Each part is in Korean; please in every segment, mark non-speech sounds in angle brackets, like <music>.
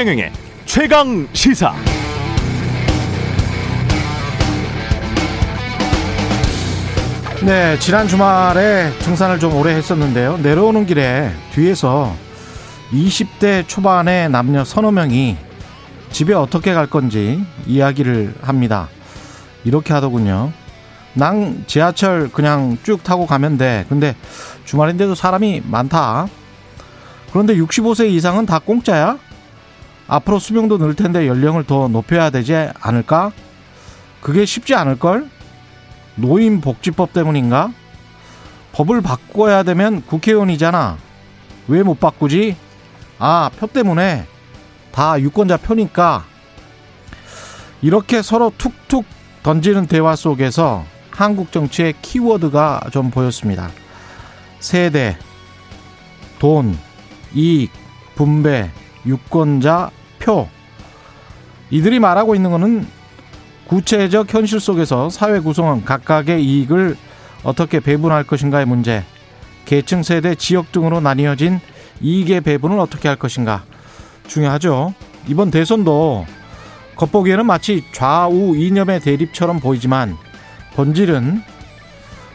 최경영의 최강 시사. 네, 지난 주말에 등산을 좀 오래 했었는데요. 내려오는 길에 뒤에서 20대 초반의 남녀 서너 명이 집에 어떻게 갈 건지 이야기를 합니다. 이렇게 하더군요. 난 지하철 그냥 쭉 타고 가면 돼. 근데 주말인데도 사람이 많다. 그런데 65세 이상은 다 공짜야? 앞으로 수명도 늘 텐데 연령을 더 높여야 되지 않을까? 그게 쉽지 않을걸? 노인복지법 때문인가? 법을 바꿔야 되면 국회의원이잖아. 왜 못 바꾸지? 아, 표 때문에 다 유권자 표니까. 이렇게 서로 툭툭 던지는 대화 속에서 한국 정치의 키워드가 좀 보였습니다. 세대, 돈, 이익, 분배, 유권자, 표. 이들이 말하고 있는 것은 구체적 현실 속에서 사회 구성원 각각의 이익을 어떻게 배분할 것인가의 문제, 계층, 세대, 지역 등으로 나뉘어진 이익의 배분을 어떻게 할 것인가 중요하죠. 이번 대선도 겉보기에는 마치 좌우 이념의 대립처럼 보이지만 본질은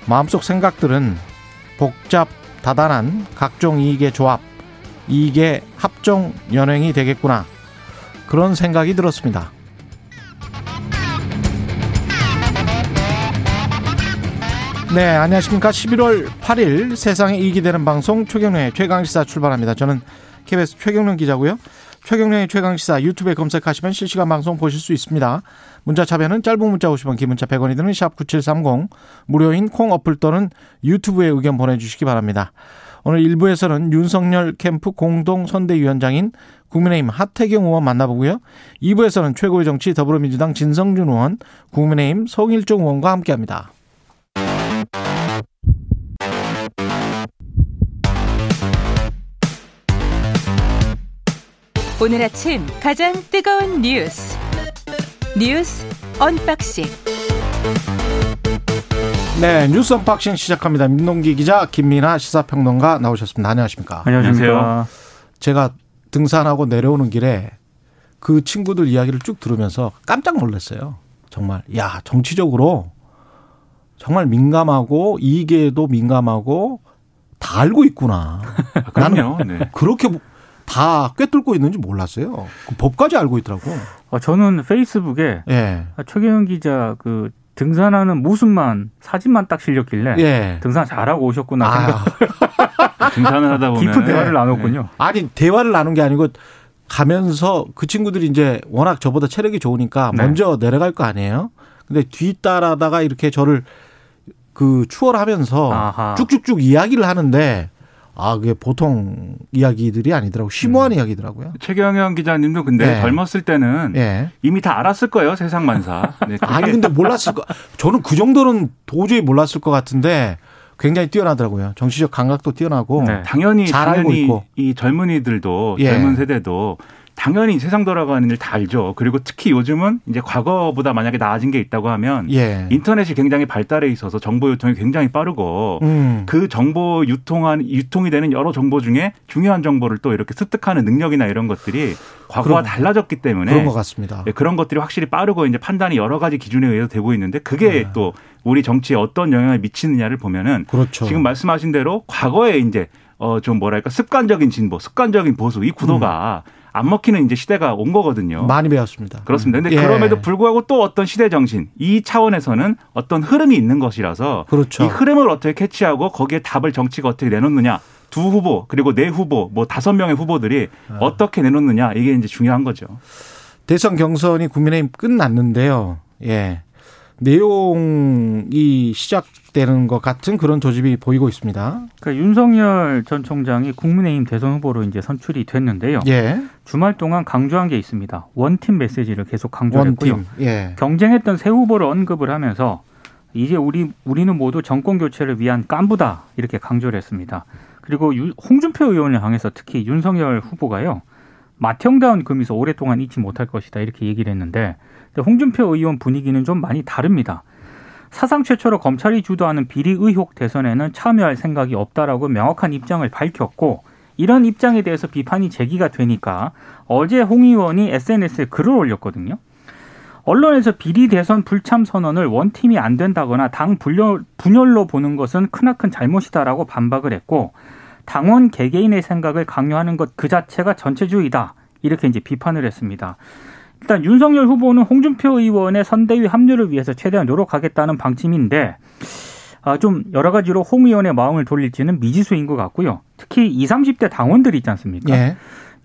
마음속 생각들은 복잡 다단한 각종 이익의 조합, 이익의 합종 연행이 되겠구나. 그런 생각이 들었습니다. 네, 안녕하십니까. 11월 8일 세상에 이익이 되는 방송 최경련의 최강시사 출발합니다. 저는 KBS 최경련 기자고요. 최경련의 최강시사 유튜브에 검색하시면 실시간 방송 보실 수 있습니다. 문자 차변은 짧은 문자 50원, 긴 문자 100원이 드는 샵 9730 무료인 콩 어플 또는 유튜브에 의견 보내주시기 바랍니다. 오늘 1부에서는 윤석열 캠프 공동 선대위원장인 국민의힘 하태경 의원 만나보고요. 2부에서는 최고의 정치 더불어민주당 진성준 의원, 국민의힘 송일종 의원과 함께합니다. 오늘 아침 가장 뜨거운 뉴스 뉴스 언박싱 네, 뉴스 언박싱 시작합니다. 민동기 기자, 김민아 시사평론가 나오셨습니다. 안녕하십니까? 안녕하세요. 제가 등산하고 내려오는 길에 그 친구들 이야기를 쭉 들으면서 깜짝 놀랐어요. 정말. 야, 정치적으로 정말 민감하고 이익에도 민감하고 다 알고 있구나. 그럼요. 네. 그렇게 다 꿰뚫고 있는지 몰랐어요. 그 법까지 알고 있더라고. 어, 저는 페이스북에 예. 최경영 기자 그 등산하는 모습만 사진만 딱 실렸길래 예. 등산 잘하고 오셨구나 생각 아, <laughs> 등산을 하다 보면 깊은 대화를 네. 나눴군요. 아니 대화를 나눈 게 아니고 가면서 그 친구들이 이제 워낙 저보다 체력이 좋으니까 네. 먼저 내려갈 거 아니에요. 근데 뒤따라다가 이렇게 저를 그 추월하면서 아하. 쭉쭉쭉 이야기를 하는데 아 그게 보통 이야기들이 아니더라고 심오한 음. 이야기더라고요. 최경영 기자님도 근데 네. 젊었을 때는 예. 이미 다 알았을 거예요 세상 만사. 네, <laughs> 아니 근데 몰랐을 거. 저는 그 정도는 도저히 몰랐을 것 같은데 굉장히 뛰어나더라고요. 정치적 감각도 뛰어나고. 네. 당연히 잘 알고 당연히 있고. 이 젊은이들도 예. 젊은 세대도 당연히 세상 돌아가는 일 다 알죠. 그리고 특히 요즘은 이제 과거보다 만약에 나아진 게 있다고 하면 예. 인터넷이 굉장히 발달해 있어서 정보 유통이 굉장히 빠르고 음. 그 정보 유통한 유통이 되는 여러 정보 중에 중요한 정보를 또 이렇게 습득하는 능력이나 이런 것들이 과거와 그런- 달라졌기 때문에 그런 것 같습니다. 예, 그런 것들이 확실히 빠르고 이제 판단이 여러 가지 기준에 의해서 되고 있는데 그게 네. 또 우리 정치에 어떤 영향을 미치느냐를 보면은 그렇죠. 지금 말씀하신 대로 과거에 이제 어 좀 뭐랄까 습관적인 진보, 습관적인 보수 이 구도가 안 먹히는 이제 시대가 온 거거든요. 많이 배웠습니다. 그렇습니다. 근데 예. 그럼에도 불구하고 또 어떤 시대 정신 이 차원에서는 어떤 흐름이 있는 것이라서 그렇죠. 이 흐름을 어떻게 캐치하고 거기에 답을 정치가 어떻게 내놓느냐 두 후보 그리고 네 후보 뭐 다섯 명의 후보들이 아. 어떻게 내놓느냐 이게 이제 중요한 거죠. 대선 경선이 국민의힘 끝났는데요. 예. 내용이 시작되는 것 같은 그런 조짐이 보이고 있습니다. 그러니까 윤석열 전 총장이 국민의힘 대선 후보로 이제 선출이 됐는데요. 예. 주말 동안 강조한 게 있습니다. 원팀 메시지를 계속 강조했고요. 예. 경쟁했던 새 후보를 언급을 하면서 이제 우리 우리는 모두 정권 교체를 위한 깐부다 이렇게 강조를 했습니다. 그리고 유- 홍준표 의원을 향해서 특히 윤석열 후보가요 맏형다운 금에서 오랫동안 잊지 못할 것이다 이렇게 얘기를 했는데 홍준표 의원 분위기는 좀 많이 다릅니다. 사상 최초로 검찰이 주도하는 비리 의혹 대선에는 참여할 생각이 없다라고 명확한 입장을 밝혔고 이런 입장에 대해서 비판이 제기가 되니까 어제 홍 의원이 SNS에 글을 올렸거든요. 언론에서 비리 대선 불참 선언을 원팀이 안 된다거나 당 분열, 분열로 보는 것은 크나큰 잘못이다라고 반박을 했고 당원 개개인의 생각을 강요하는 것 그 자체가 전체주의다. 이렇게 이제 비판을 했습니다. 일단 윤석열 후보는 홍준표 의원의 선대위 합류를 위해서 최대한 노력하겠다는 방침인데 아, 좀 여러 가지로 홍 의원의 마음을 돌릴지는 미지수인 것 같고요. 특히 20, 30대 당원들이 있지 않습니까? 예.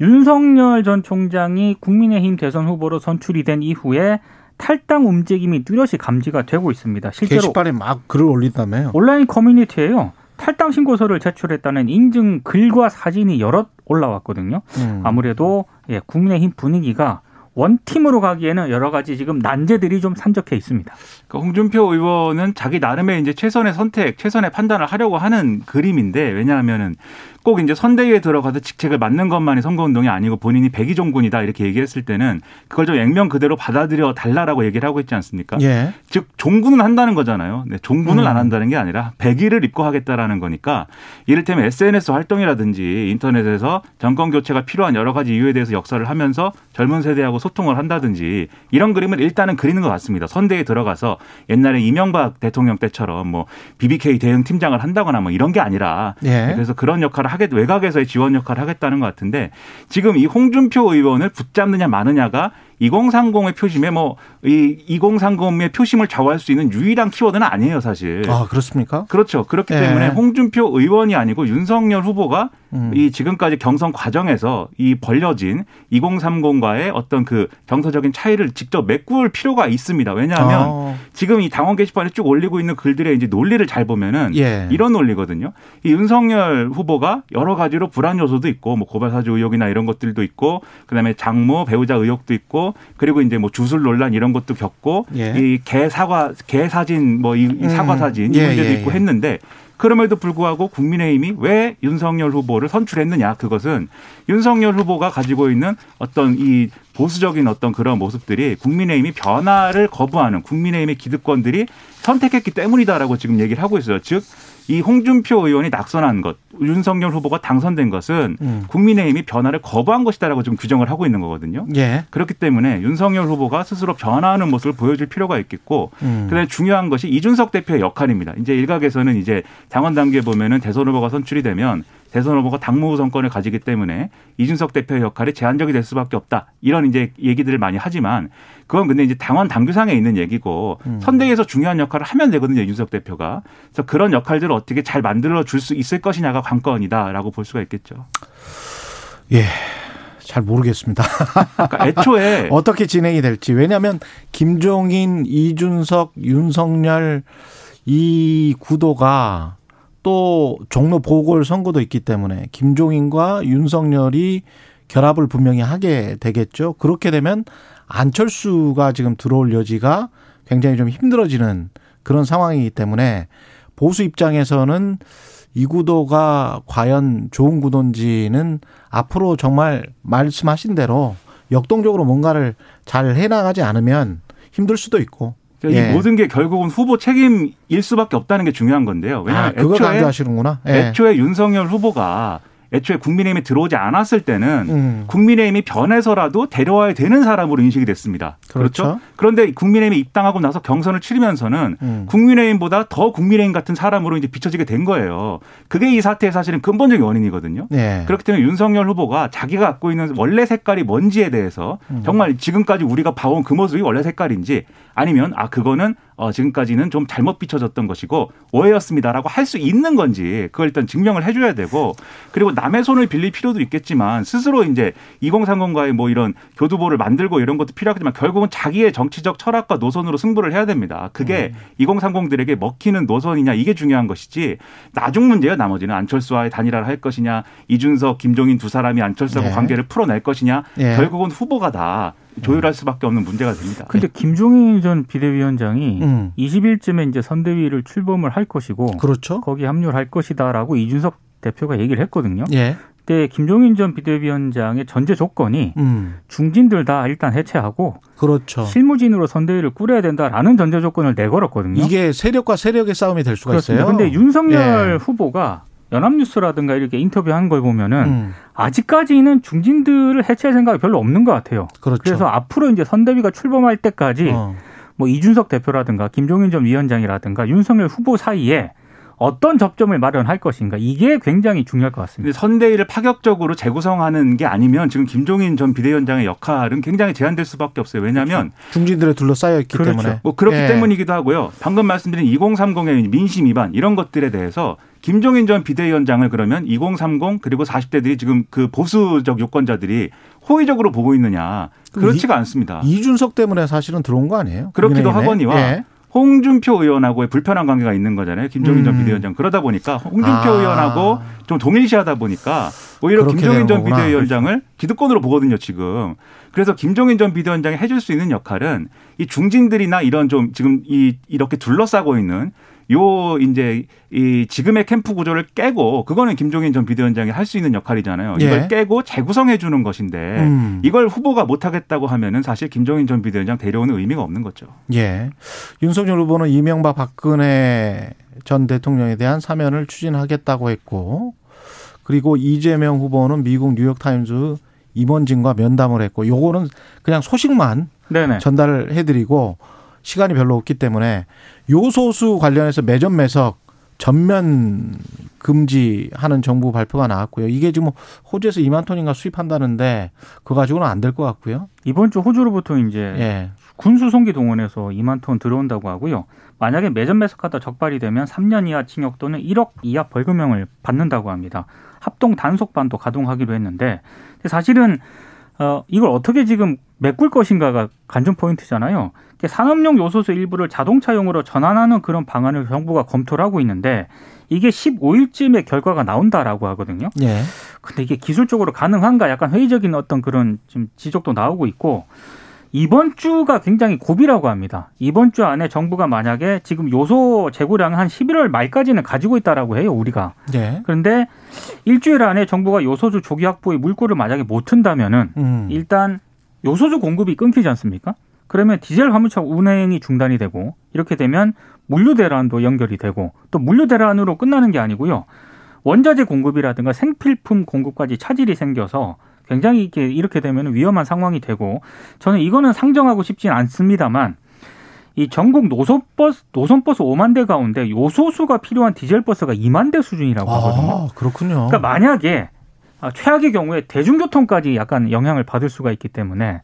윤석열 전 총장이 국민의힘 대선 후보로 선출이 된 이후에 탈당 움직임이 뚜렷이 감지가 되고 있습니다. 실제로 게시판에 막 글을 올린다며요. 온라인 커뮤니티에요. 탈당 신고서를 제출했다는 인증 글과 사진이 여럿 올라왔거든요. 음. 아무래도 예, 국민의힘 분위기가 원팀으로 가기에는 여러 가지 지금 난제들이 좀 산적해 있습니다. 그러니까 홍준표 의원은 자기 나름의 이제 최선의 선택, 최선의 판단을 하려고 하는 그림인데 왜냐하면은 꼭 이제 선대위에 들어가서 직책을 맡는 것만이 선거운동이 아니고 본인이 백의종군이다 이렇게 얘기했을 때는 그걸 좀 액면 그대로 받아들여 달라라고 얘기를 하고 있지 않습니까? 예. 즉 종군은 한다는 거잖아요. 네, 종군을 음. 안 한다는 게 아니라 백의를 입고 하겠다라는 거니까 이를테면 SNS 활동이라든지 인터넷에서 정권 교체가 필요한 여러 가지 이유에 대해서 역사를 하면서 젊은 세대하고 소통을 한다든지 이런 그림을 일단은 그리는 것 같습니다. 선대에 들어가서 옛날에 이명박 대통령 때처럼 뭐 BBK 대응 팀장을 한다거나 뭐 이런 게 아니라 예. 그래서 그런 역할을 하겠 외곽에서의 지원 역할을 하겠다는 것 같은데 지금 이 홍준표 의원을 붙잡느냐 마느냐가 2030의 표심에 뭐 이 2030의 표심을 좌우할 수 있는 유일한 키워드는 아니에요, 사실. 아, 그렇습니까? 그렇죠. 그렇기 예. 때문에 홍준표 의원이 아니고 윤석열 후보가 음. 이 지금까지 경선 과정에서 이 벌려진 2030과의 어떤 그 정서적인 차이를 직접 메꿀 필요가 있습니다. 왜냐하면 어. 지금 이 당원 게시판에 쭉 올리고 있는 글들의 이제 논리를 잘 보면은 예. 이런 논리거든요. 이 윤석열 후보가 여러 가지로 불안 요소도 있고 뭐 고발사주 의혹이나 이런 것들도 있고 그다음에 장모 배우자 의혹도 있고 그리고 이제 뭐 주술 논란 이런 것도 겪고 예. 이개 사과 개 사진 뭐이 사과 음. 사진 이 예, 문제도 예, 있고 예. 했는데 그럼에도 불구하고 국민의힘이 왜 윤석열 후보를 선출했느냐 그것은 윤석열 후보가 가지고 있는 어떤 이 보수적인 어떤 그런 모습들이 국민의힘이 변화를 거부하는 국민의힘의 기득권들이 선택했기 때문이다라고 지금 얘기를 하고 있어요. 즉 이 홍준표 의원이 낙선한 것, 윤석열 후보가 당선된 것은 음. 국민의힘이 변화를 거부한 것이다라고 지금 규정을 하고 있는 거거든요. 예. 그렇기 때문에 윤석열 후보가 스스로 변화하는 모습을 보여줄 필요가 있겠고 음. 그다음에 중요한 것이 이준석 대표의 역할입니다. 이제 일각에서는 이제 당원 단계 보면은 대선 후보가 선출이 되면 대선 후보가 당무후 정권을 가지기 때문에 이준석 대표의 역할이 제한적이 될 수밖에 없다. 이런 이제 얘기들을 많이 하지만 그건 근데 이제 당원 당규상에 있는 얘기고 음. 선대위에서 중요한 역할을 하면 되거든요. 이준석 대표가. 그래서 그런 역할들을 어떻게 잘 만들어 줄 수 있을 것이냐가 관건이다라고 볼 수가 있겠죠. 예. 잘 모르겠습니다. 그러니까 애초에 <laughs> 어떻게 진행이 될지. 왜냐하면 김종인, 이준석, 윤석열 이 구도가 또 종로 보궐 선거도 있기 때문에 김종인과 윤석열이 결합을 분명히 하게 되겠죠. 그렇게 되면 안철수가 지금 들어올 여지가 굉장히 좀 힘들어지는 그런 상황이기 때문에 보수 입장에서는 이 구도가 과연 좋은 구도인지는 앞으로 정말 말씀하신 대로 역동적으로 뭔가를 잘 해나가지 않으면 힘들 수도 있고. 그러니까 예. 이 모든 게 결국은 후보 책임일 수밖에 없다는 게 중요한 건데요. 아, 왜냐하면 그걸 애초에, 강조하시는구나. 예. 애초에 윤석열 후보가 애초에 국민의힘에 들어오지 않았을 때는 음. 국민의힘이 변해서라도 데려와야 되는 사람으로 인식이 됐습니다. 그렇죠. 그렇죠? 그런데 국민의힘에 입당하고 나서 경선을 치르면서는 음. 국민의힘보다 더 국민의힘 같은 사람으로 이제 비춰지게 된 거예요. 그게 이 사태의 사실은 근본적인 원인이거든요. 예. 그렇기 때문에 윤석열 후보가 자기가 갖고 있는 원래 색깔이 뭔지에 대해서 음. 정말 지금까지 우리가 봐온 그 모습이 원래 색깔인지 아니면 아 그거는 어 지금까지는 좀 잘못 비춰졌던 것이고 오해였습니다라고 할 수 있는 건지 그걸 일단 증명을 해줘야 되고 그리고 남의 손을 빌릴 필요도 있겠지만 스스로 이제 2030과의 뭐 이런 교두보를 만들고 이런 것도 필요하겠지만 결국은 자기의 정치적 철학과 노선으로 승부를 해야 됩니다. 그게 2030들에게 먹히는 노선이냐 이게 중요한 것이지 나중 문제예요. 나머지는 안철수와의 단일화를 할 것이냐 이준석, 김종인 두 사람이 안철수하고 네. 관계를 풀어낼 것이냐 예. 결국은 후보가 다 조율할 수밖에 없는 문제가 됩니다. 근데 김종인 전 비대위원장이 음. 20일쯤에 이제 선대위를 출범을 할 것이고 그렇죠. 거기 합류를 할 것이다라고 이준석 대표가 얘기를 했거든요. 예. 그때 김종인 전 비대위원장의 전제 조건이 음. 중진들 다 일단 해체하고 그렇죠. 실무진으로 선대위를 꾸려야 된다라는 전제 조건을 내걸었거든요. 이게 세력과 세력의 싸움이 될 수가 그렇습니다. 있어요. 근데 윤석열 예. 후보가 연합뉴스라든가 이렇게 인터뷰한 걸 보면은 음. 아직까지는 중진들을 해체할 생각이 별로 없는 것 같아요. 그렇죠. 그래서 앞으로 이제 선대위가 출범할 때까지 어. 뭐 이준석 대표라든가 김종인 전 위원장이라든가 윤석열 후보 사이에 어떤 접점을 마련할 것인가 이게 굉장히 중요할 것 같습니다. 선대위를 파격적으로 재구성하는 게 아니면 지금 김종인 전 비대위원장의 역할은 굉장히 제한될 수밖에 없어요. 왜냐하면 중진들에 둘러싸여 있기 그렇죠. 때문에 뭐 그렇기 예. 때문이기도 하고요. 방금 말씀드린 2030의 민심 위반 이런 것들에 대해서 김종인 전 비대위원장을 그러면 2030 그리고 40대들이 지금 그 보수적 유권자들이 호의적으로 보고 있느냐 그렇지가 않습니다. 이준석 때문에 사실은 들어온 거 아니에요? 그렇기도? 하거니와 예. 홍준표 의원하고의 불편한 관계가 있는 거잖아요. 김종인 전 음. 비대위원장. 그러다 보니까 홍준표 아. 의원하고 좀 동일시하다 보니까 오히려 김종인 전 거구나. 비대위원장을 기득권으로 보거든요, 지금. 그래서 김종인 전 비대위원장이 해줄 수 있는 역할은 이 중진들이나 이런 좀 지금 이 이렇게 둘러싸고 있는 요 이제 이 지금의 캠프 구조를 깨고 그거는 김종인 전 비대위원장이 할 수 있는 역할이잖아요. 예. 이걸 깨고 재구성해 주는 것인데 음. 이걸 후보가 못 하겠다고 하면은 사실 김종인 전 비대위원장 데려오는 의미가 없는 거죠. 예. 윤석열 후보는 이명박 박근혜 전 대통령에 대한 사면을 추진하겠다고 했고, 그리고 이재명 후보는 미국 뉴욕 타임즈 임원진과 면담을 했고, 요거는 그냥 소식만 네네. 전달을 해드리고 시간이 별로 없기 때문에 요소수 관련해서 매점 매석 전면 금지하는 정부 발표가 나왔고요. 이게 지금 호주에서 2만 톤인가 수입한다는데 그거 가지고는 안 될 것 같고요. 이번 주 호주로부터 이제 예. 군수 송기 동원해서 2만 톤 들어온다고 하고요. 만약에 매점 매석하다 적발이 되면 3년 이하 징역 또는 1억 이하 벌금형을 받는다고 합니다. 합동 단속반도 가동하기로 했는데 사실은 어 이걸 어떻게 지금 메꿀 것인가가 관전 포인트잖아요. 산업용 요소수 일부를 자동차용으로 전환하는 그런 방안을 정부가 검토를 하고 있는데 이게 15일쯤에 결과가 나온다라고 하거든요. 예. 근데 이게 기술적으로 가능한가 약간 회의적인 어떤 그런 지금 지적도 나오고 있고 이번 주가 굉장히 고비라고 합니다. 이번 주 안에 정부가 만약에 지금 요소 재고량 한 11월 말까지는 가지고 있다라고 해요, 우리가. 예. 그런데 일주일 안에 정부가 요소수 조기 확보의 물꼬를 만약에 못 튼다면은 음. 일단 요소수 공급이 끊기지 않습니까? 그러면 디젤 화물차 운행이 중단이 되고 이렇게 되면 물류 대란도 연결이 되고 또 물류 대란으로 끝나는 게 아니고요. 원자재 공급이라든가 생필품 공급까지 차질이 생겨서 굉장히 이렇게 이렇게 되면 위험한 상황이 되고 저는 이거는 상정하고 싶진 않습니다만 이 전국 노선버스 노선버스 5만 대 가운데 요소수가 필요한 디젤 버스가 2만 대 수준이라고 하거든요. 아, 그렇군요. 그러니까 만약에 아, 최악의 경우에 대중교통까지 약간 영향을 받을 수가 있기 때문에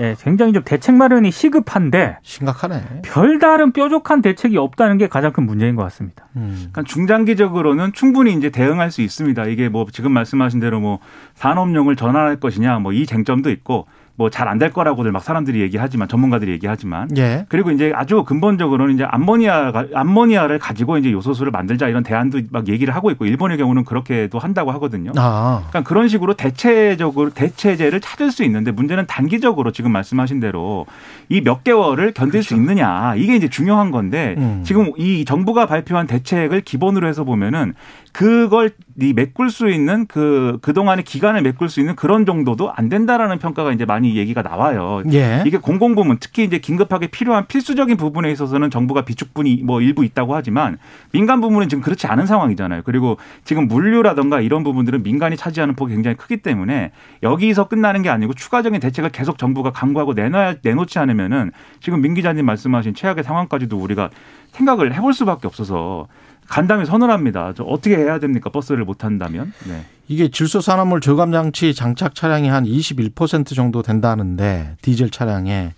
예, 굉장히 좀 대책 마련이 시급한데 심각하네. 별다른 뾰족한 대책이 없다는 게 가장 큰 문제인 것 같습니다. 음. 그러니까 중장기적으로는 충분히 이제 대응할 수 있습니다. 이게 뭐 지금 말씀하신 대로 뭐 산업용을 전환할 것이냐 뭐 이 쟁점도 있고 뭐 잘 안 될 거라고들 막 사람들이 얘기하지만 전문가들이 얘기하지만 예. 그리고 이제 아주 근본적으로는 이제 암모니아가 암모니아를 가지고 이제 요소수를 만들자 이런 대안도 막 얘기를 하고 있고 일본의 경우는 그렇게도 한다고 하거든요. 아. 그러니까 그런 식으로 대체적으로 대체제를 찾을 수 있는데 문제는 단기적으로 지금 말씀하신 대로 이 몇 개월을 견딜 수 있느냐 이게 이제 중요한 건데 음. 지금 이 정부가 발표한 대책을 기본으로 해서 보면은 그걸 이 메꿀 수 있는 그 그동안의 기간을 메꿀 수 있는 그런 정도도 안 된다라는 평가가 이제 많이 얘기가 나와요. 예. 이게 공공부문 특히 이제 긴급하게 필요한 필수적인 부분에 있어서는 정부가 비축분이 뭐 일부 있다고 하지만 민간 부문은 지금 그렇지 않은 상황이잖아요. 그리고 지금 물류라든가 이런 부분들은 민간이 차지하는 폭이 굉장히 크기 때문에 여기서 끝나는 게 아니고 추가적인 대책을 계속 정부가 강구하고 내놔야 내놓지 않으면은 지금 민 기자님 말씀하신 최악의 상황까지도 우리가 생각을 해볼 수밖에 없어서 간담회 선언 합니다. 저 어떻게 해야 됩니까? 버스를 못 한다면? 네. 이게 질소 산화물 저감 장치 장착 차량이 한 21% 정도 된다는데 디젤 차량에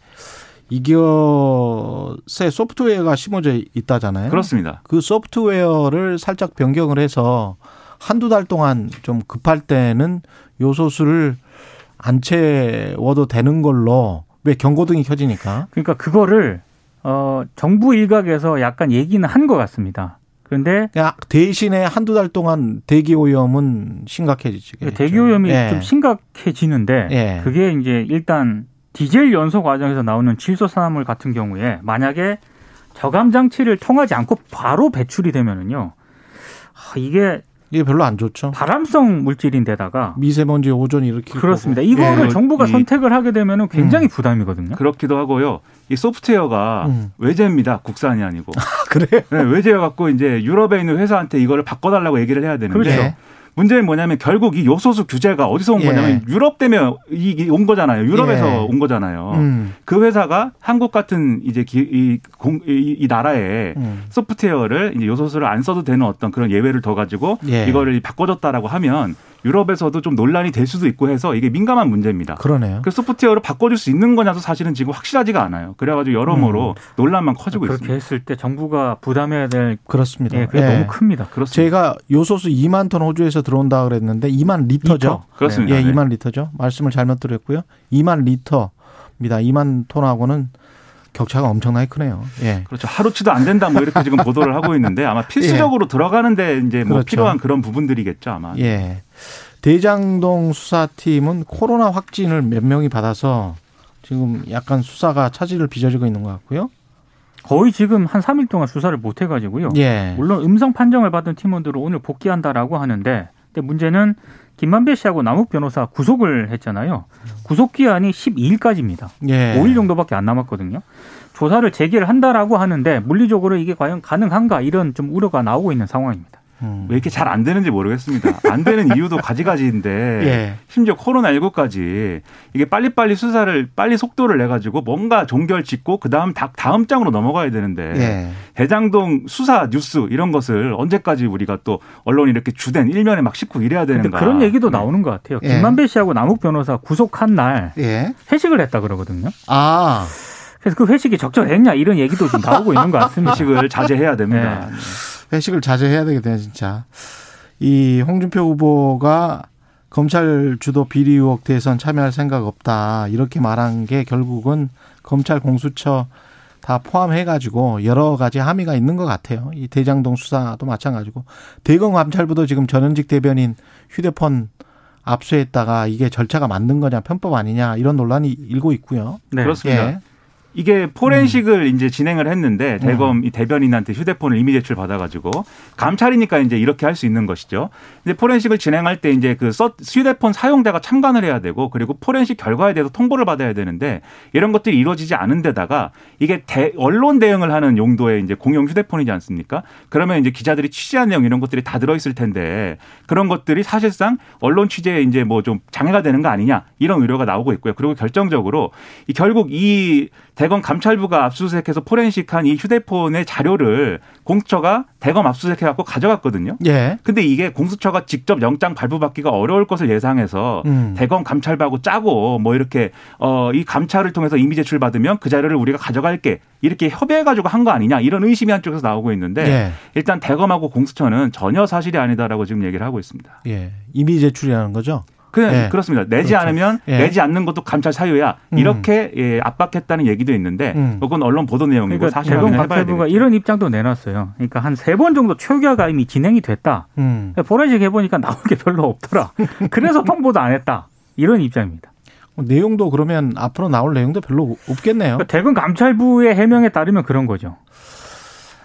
이것에 소프트웨어가 심어져 있다잖아요. 그렇습니다. 그 소프트웨어를 살짝 변경을 해서 한두 달 동안 좀 급할 때는 요소수를 안 채워도 되는 걸로 왜 경고등이 켜지니까 그러니까 그거를 어, 정부 일각에서 약간 얘기는 한 것 같습니다. 그런데 그냥 대신에 한두 달 동안 대기 오염은 심각해지죠. 대기 오염이 예. 좀 심각해지는데 예. 그게 이제 일단 디젤 연소 과정에서 나오는 질소산화물 같은 경우에 만약에 저감 장치를 통하지 않고 바로 배출이 되면은요. 아, 이게 이게 별로 안 좋죠. 발암성 물질인데다가 미세먼지 오존 이렇게 그렇습니다. 거고. 이거를 예. 정부가 이- 선택을 하게 되면 굉장히 음. 부담이거든요. 그렇기도 하고요. 이 소프트웨어가 음. 외제입니다. 국산이 아니고. <laughs> 그래요? 네, 외제여 갖고 이제 유럽에 있는 회사한테 이거를 바꿔달라고 얘기를 해야 되는데 그렇죠. 예. 문제는 뭐냐면 결국 이 요소수 규제가 어디서 온 예. 거냐면 유럽 때문에 이게 온 거잖아요. 유럽에서 예. 온 거잖아요. 음. 그 회사가 한국 같은 이제 기, 이, 공, 이, 이 나라에 음. 소프트웨어를 이제 요소수를 안 써도 되는 어떤 그런 예외를 둬 가지고 예. 이거를 바꿔줬다라고 하면 유럽에서도 좀 논란이 될 수도 있고 해서 이게 민감한 문제입니다. 그러네요. 그 소프트웨어를 바꿔줄 수 있는 거냐도 사실은 지금 확실하지가 않아요. 그래가지고 음. 여러모로 논란만 커지고 그렇게 있습니다. 했을 때 정부가 부담해야 될 그렇습니다. 예, 그게 예. 너무 큽니다. 그렇습니다. 제가 요소수 2만 톤 호주에서 들어온다 그랬는데 2만 리터죠. 리터. 그렇습니다. 예, 네. 2만 리터죠. 말씀을 잘못 드렸고요. 2만 리터입니다. 2만 톤하고는 격차가 엄청나게 크네요. 예. 그렇죠. 하루치도 안 된다 뭐 이렇게 지금 <laughs> 보도를 하고 있는데 아마 필수적으로 들어가는데 이제 뭐 그렇죠. 필요한 그런 부분들이겠죠 아마. 예. 대장동 수사팀은 코로나 확진을 몇 명이 받아서 지금 약간 수사가 차질을 빚어지고 있는 것 같고요. 거의 지금 한 3일 동안 수사를 못 해가지고요. 예. 물론 음성 판정을 받은 팀원들은 오늘 복귀한다라고 하는데 근데 문제는 김만배 씨하고 남욱 변호사 구속을 했잖아요. 구속 기한이 12일까지입니다. 예. 5일 정도밖에 안 남았거든요. 조사를 재개를 한다라고 하는데 물리적으로 이게 과연 가능한가 이런 좀 우려가 나오고 있는 상황입니다. 음. 왜 이렇게 잘 안 되는지 모르겠습니다. 안 되는 <laughs> 이유도 가지가지인데 예. 심지어 코로나19까지 이게 빨리빨리 수사를 빨리 속도를 내 가지고 뭔가 종결 짓고 그다음 다, 다음 장으로 넘어가야 되는데 예. 대장동 수사 뉴스 이런 것을 언제까지 우리가 또 언론이 이렇게 주된 일면에 막 싣고 이래야 되는가. 그런 얘기도 네. 나오는 것 같아요. 예. 김만배 씨하고 남욱 변호사 구속한 날 예. 회식을 했다 그러거든요. 아. 그래서 그 회식이 적절했냐 이런 얘기도 좀 나오고 있는 것 같습니다. 회식을 자제해야 됩니다. 네. 회식을 자제해야 되겠네요, 진짜. 이 홍준표 후보가 검찰 주도 비리 의혹 대선 참여할 생각 없다. 이렇게 말한 게 결국은 검찰 공수처 다 포함해가지고 여러 가지 함의가 있는 것 같아요. 이 대장동 수사도 마찬가지고. 대검 감찰부도 지금 전현직 대변인 휴대폰 압수했다가 이게 절차가 맞는 거냐, 편법 아니냐, 이런 논란이 일고 있고요. 네. 그렇습니다. 예. 이게 포렌식을 이제 진행을 했는데 음. 대검 이 대변인한테 휴대폰을 이미 제출 받아가지고 감찰이니까 이제 이렇게 할 수 있는 것이죠. 근데 포렌식을 진행할 때 이제 그 써, 휴대폰 사용자가 참관을 해야 되고 그리고 포렌식 결과에 대해서 통보를 받아야 되는데 이런 것들이 이루어지지 않은 데다가 이게 대, 언론 대응을 하는 용도의 이제 공용 휴대폰이지 않습니까? 그러면 이제 기자들이 취재한 내용 이런 것들이 다 들어있을 텐데 그런 것들이 사실상 언론 취재에 이제 뭐 좀 장애가 되는 거 아니냐 이런 의료가 나오고 있고요. 그리고 결정적으로 이 결국 이 대검 감찰부가 압수수색해서 포렌식한 이 휴대폰의 자료를 공수처가 대검 압수수색해 갖고 가져갔거든요. 예. 근데 이게 공수처가 직접 영장 발부받기가 어려울 것을 예상해서 음. 대검 감찰부하고 짜고 뭐 이렇게 어 이 감찰을 통해서 이미 제출 받으면 그 자료를 우리가 가져갈게 이렇게 협의해 가지고 한 거 아니냐 이런 의심이 한쪽에서 나오고 있는데 예. 일단 대검하고 공수처는 전혀 사실이 아니다라고 지금 얘기를 하고 있습니다. 예. 이미 제출이라는 거죠. 그냥 예. 그렇습니다. 내지 그렇죠. 않으면 예. 내지 않는 것도 감찰 사유야. 음. 이렇게 예, 압박했다는 얘기도 있는데 음. 그건 언론 보도 내용이고 그러니까 사실 대검 되겠죠. 이런 입장도 내놨어요. 그러니까 한 세 번 정도 초기화가 이미 진행이 됐다. 음. 포렌식 해보니까 나올 게 별로 없더라. 그래서 통보도 안 했다. 이런 입장입니다. 내용도 그러면 앞으로 나올 내용도 별로 없겠네요. 그러니까 대검 감찰부의 해명에 따르면 그런 거죠.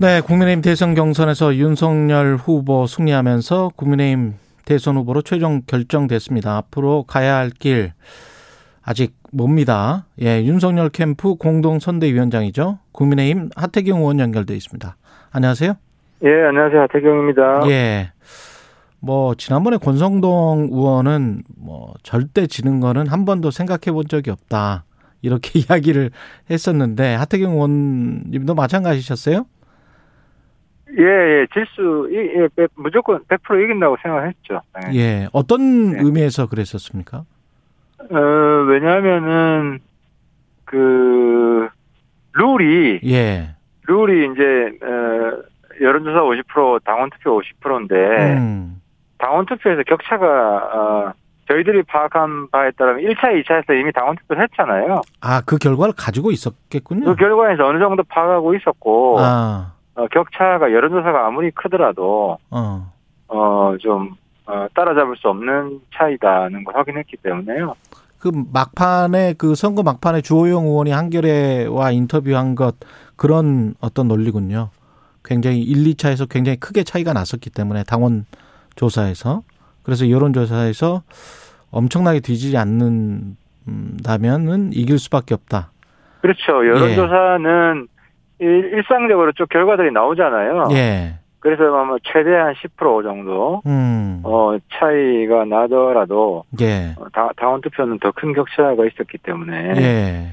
네, 국민의힘 대선 경선에서 윤석열 후보 승리하면서 국민의힘 대선 후보로 최종 결정됐습니다. 앞으로 가야 할 길 아직 멉니다. 예, 윤석열 캠프 공동 선대위원장이죠. 국민의힘 하태경 의원 연결돼 있습니다. 안녕하세요. 예, 안녕하세요. 하태경입니다. 예. 뭐 지난번에 권성동 의원은 뭐 절대 지는 거는 한 번도 생각해 본 적이 없다. 이렇게 <laughs> 이야기를 했었는데 하태경 의원님도 마찬가지셨어요? 예, 예, 질수, 예, 예, 무조건 100% 이긴다고 생각했죠. 당연히. 예. 어떤 네. 의미에서 그랬었습니까? 어, 왜냐하면은, 그, 룰이, 예. 룰이 이제, 어, 여론조사 50%, 당원투표 50%인데, 음. 당원투표에서 격차가, 어, 저희들이 파악한 바에 따르면 1차, 2차에서 이미 당원 투표를 했잖아요. 아, 그 결과를 가지고 있었겠군요. 그 결과에서 어느 정도 파악하고 있었고, 아, 어, 격차가 여론조사가 아무리 크더라도, 어. 어, 좀, 어, 따라잡을 수 없는 차이다는 걸 확인했기 때문에요. 그 막판에 그 선거 막판에 주호영 의원이 한겨레와 인터뷰한 것 그런 어떤 논리군요. 굉장히 1, 2차에서 굉장히 크게 차이가 났었기 때문에 당원 조사에서 그래서 여론 조사에서 엄청나게 뒤지지 않는다면은 이길 수밖에 없다. 그렇죠. 여론 조사는 일- 일상적으로 쭉 결과들이 나오잖아요. 예. 그래서 아마 최대한 10% 정도, 음. 어, 차이가 나더라도, 예. 어, 다, 당원 투표는 더 큰 격차가 있었기 때문에, 예.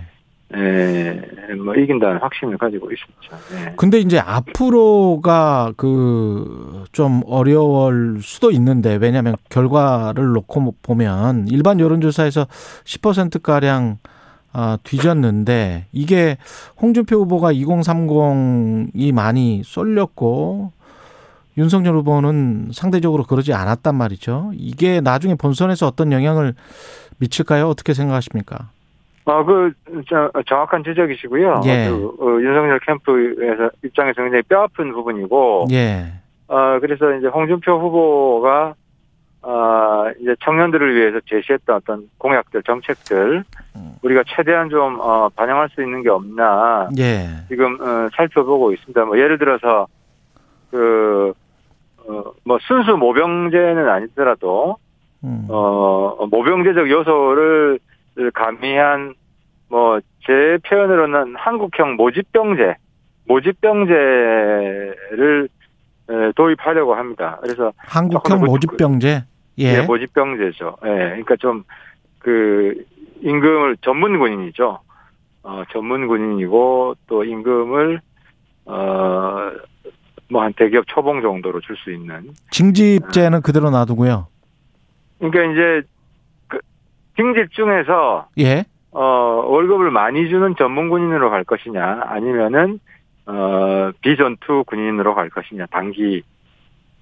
예, 뭐, 이긴다는 확신을 가지고 있었죠. 예. 근데 이제 앞으로가 그 좀 어려울 수도 있는데 왜냐하면 결과를 놓고 보면 일반 여론조사에서 10% 가량 아, 뒤졌는데 이게 홍준표 후보가 2030이 많이 쏠렸고 윤석열 후보는 상대적으로 그러지 않았단 말이죠. 이게 나중에 본선에서 어떤 영향을 미칠까요? 어떻게 생각하십니까? 어, 그, 저, 정확한 지적이시고요. 예. 그, 어, 윤석열 캠프에서 입장에서 굉장히 뼈 아픈 부분이고, 예. 어, 그래서 이제 홍준표 후보가, 어, 이제 청년들을 위해서 제시했던 어떤 공약들, 정책들, 음. 우리가 최대한 좀, 어, 반영할 수 있는 게 없나, 예. 지금, 어, 살펴보고 있습니다. 뭐, 예를 들어서, 그, 어, 뭐, 순수 모병제는 아니더라도, 음. 어, 모병제적 요소를 가미한, 뭐, 제 표현으로는 한국형 모집병제, 모집병제를 에, 도입하려고 합니다. 그래서, 한국형 더 모집병제. 예. 예, 모집병제죠. 예, 그러니까 좀, 그, 임금을 전문 군인이죠. 어, 전문 군인이고, 또 임금을, 어, 뭐, 한 대기업 초봉 정도로 줄 수 있는. 징집제는 그대로 놔두고요. 그러니까 이제, 그, 징집 중에서, 예. 어, 월급을 많이 주는 전문 군인으로 갈 것이냐, 아니면은, 어, 비전투 군인으로 갈 것이냐, 단기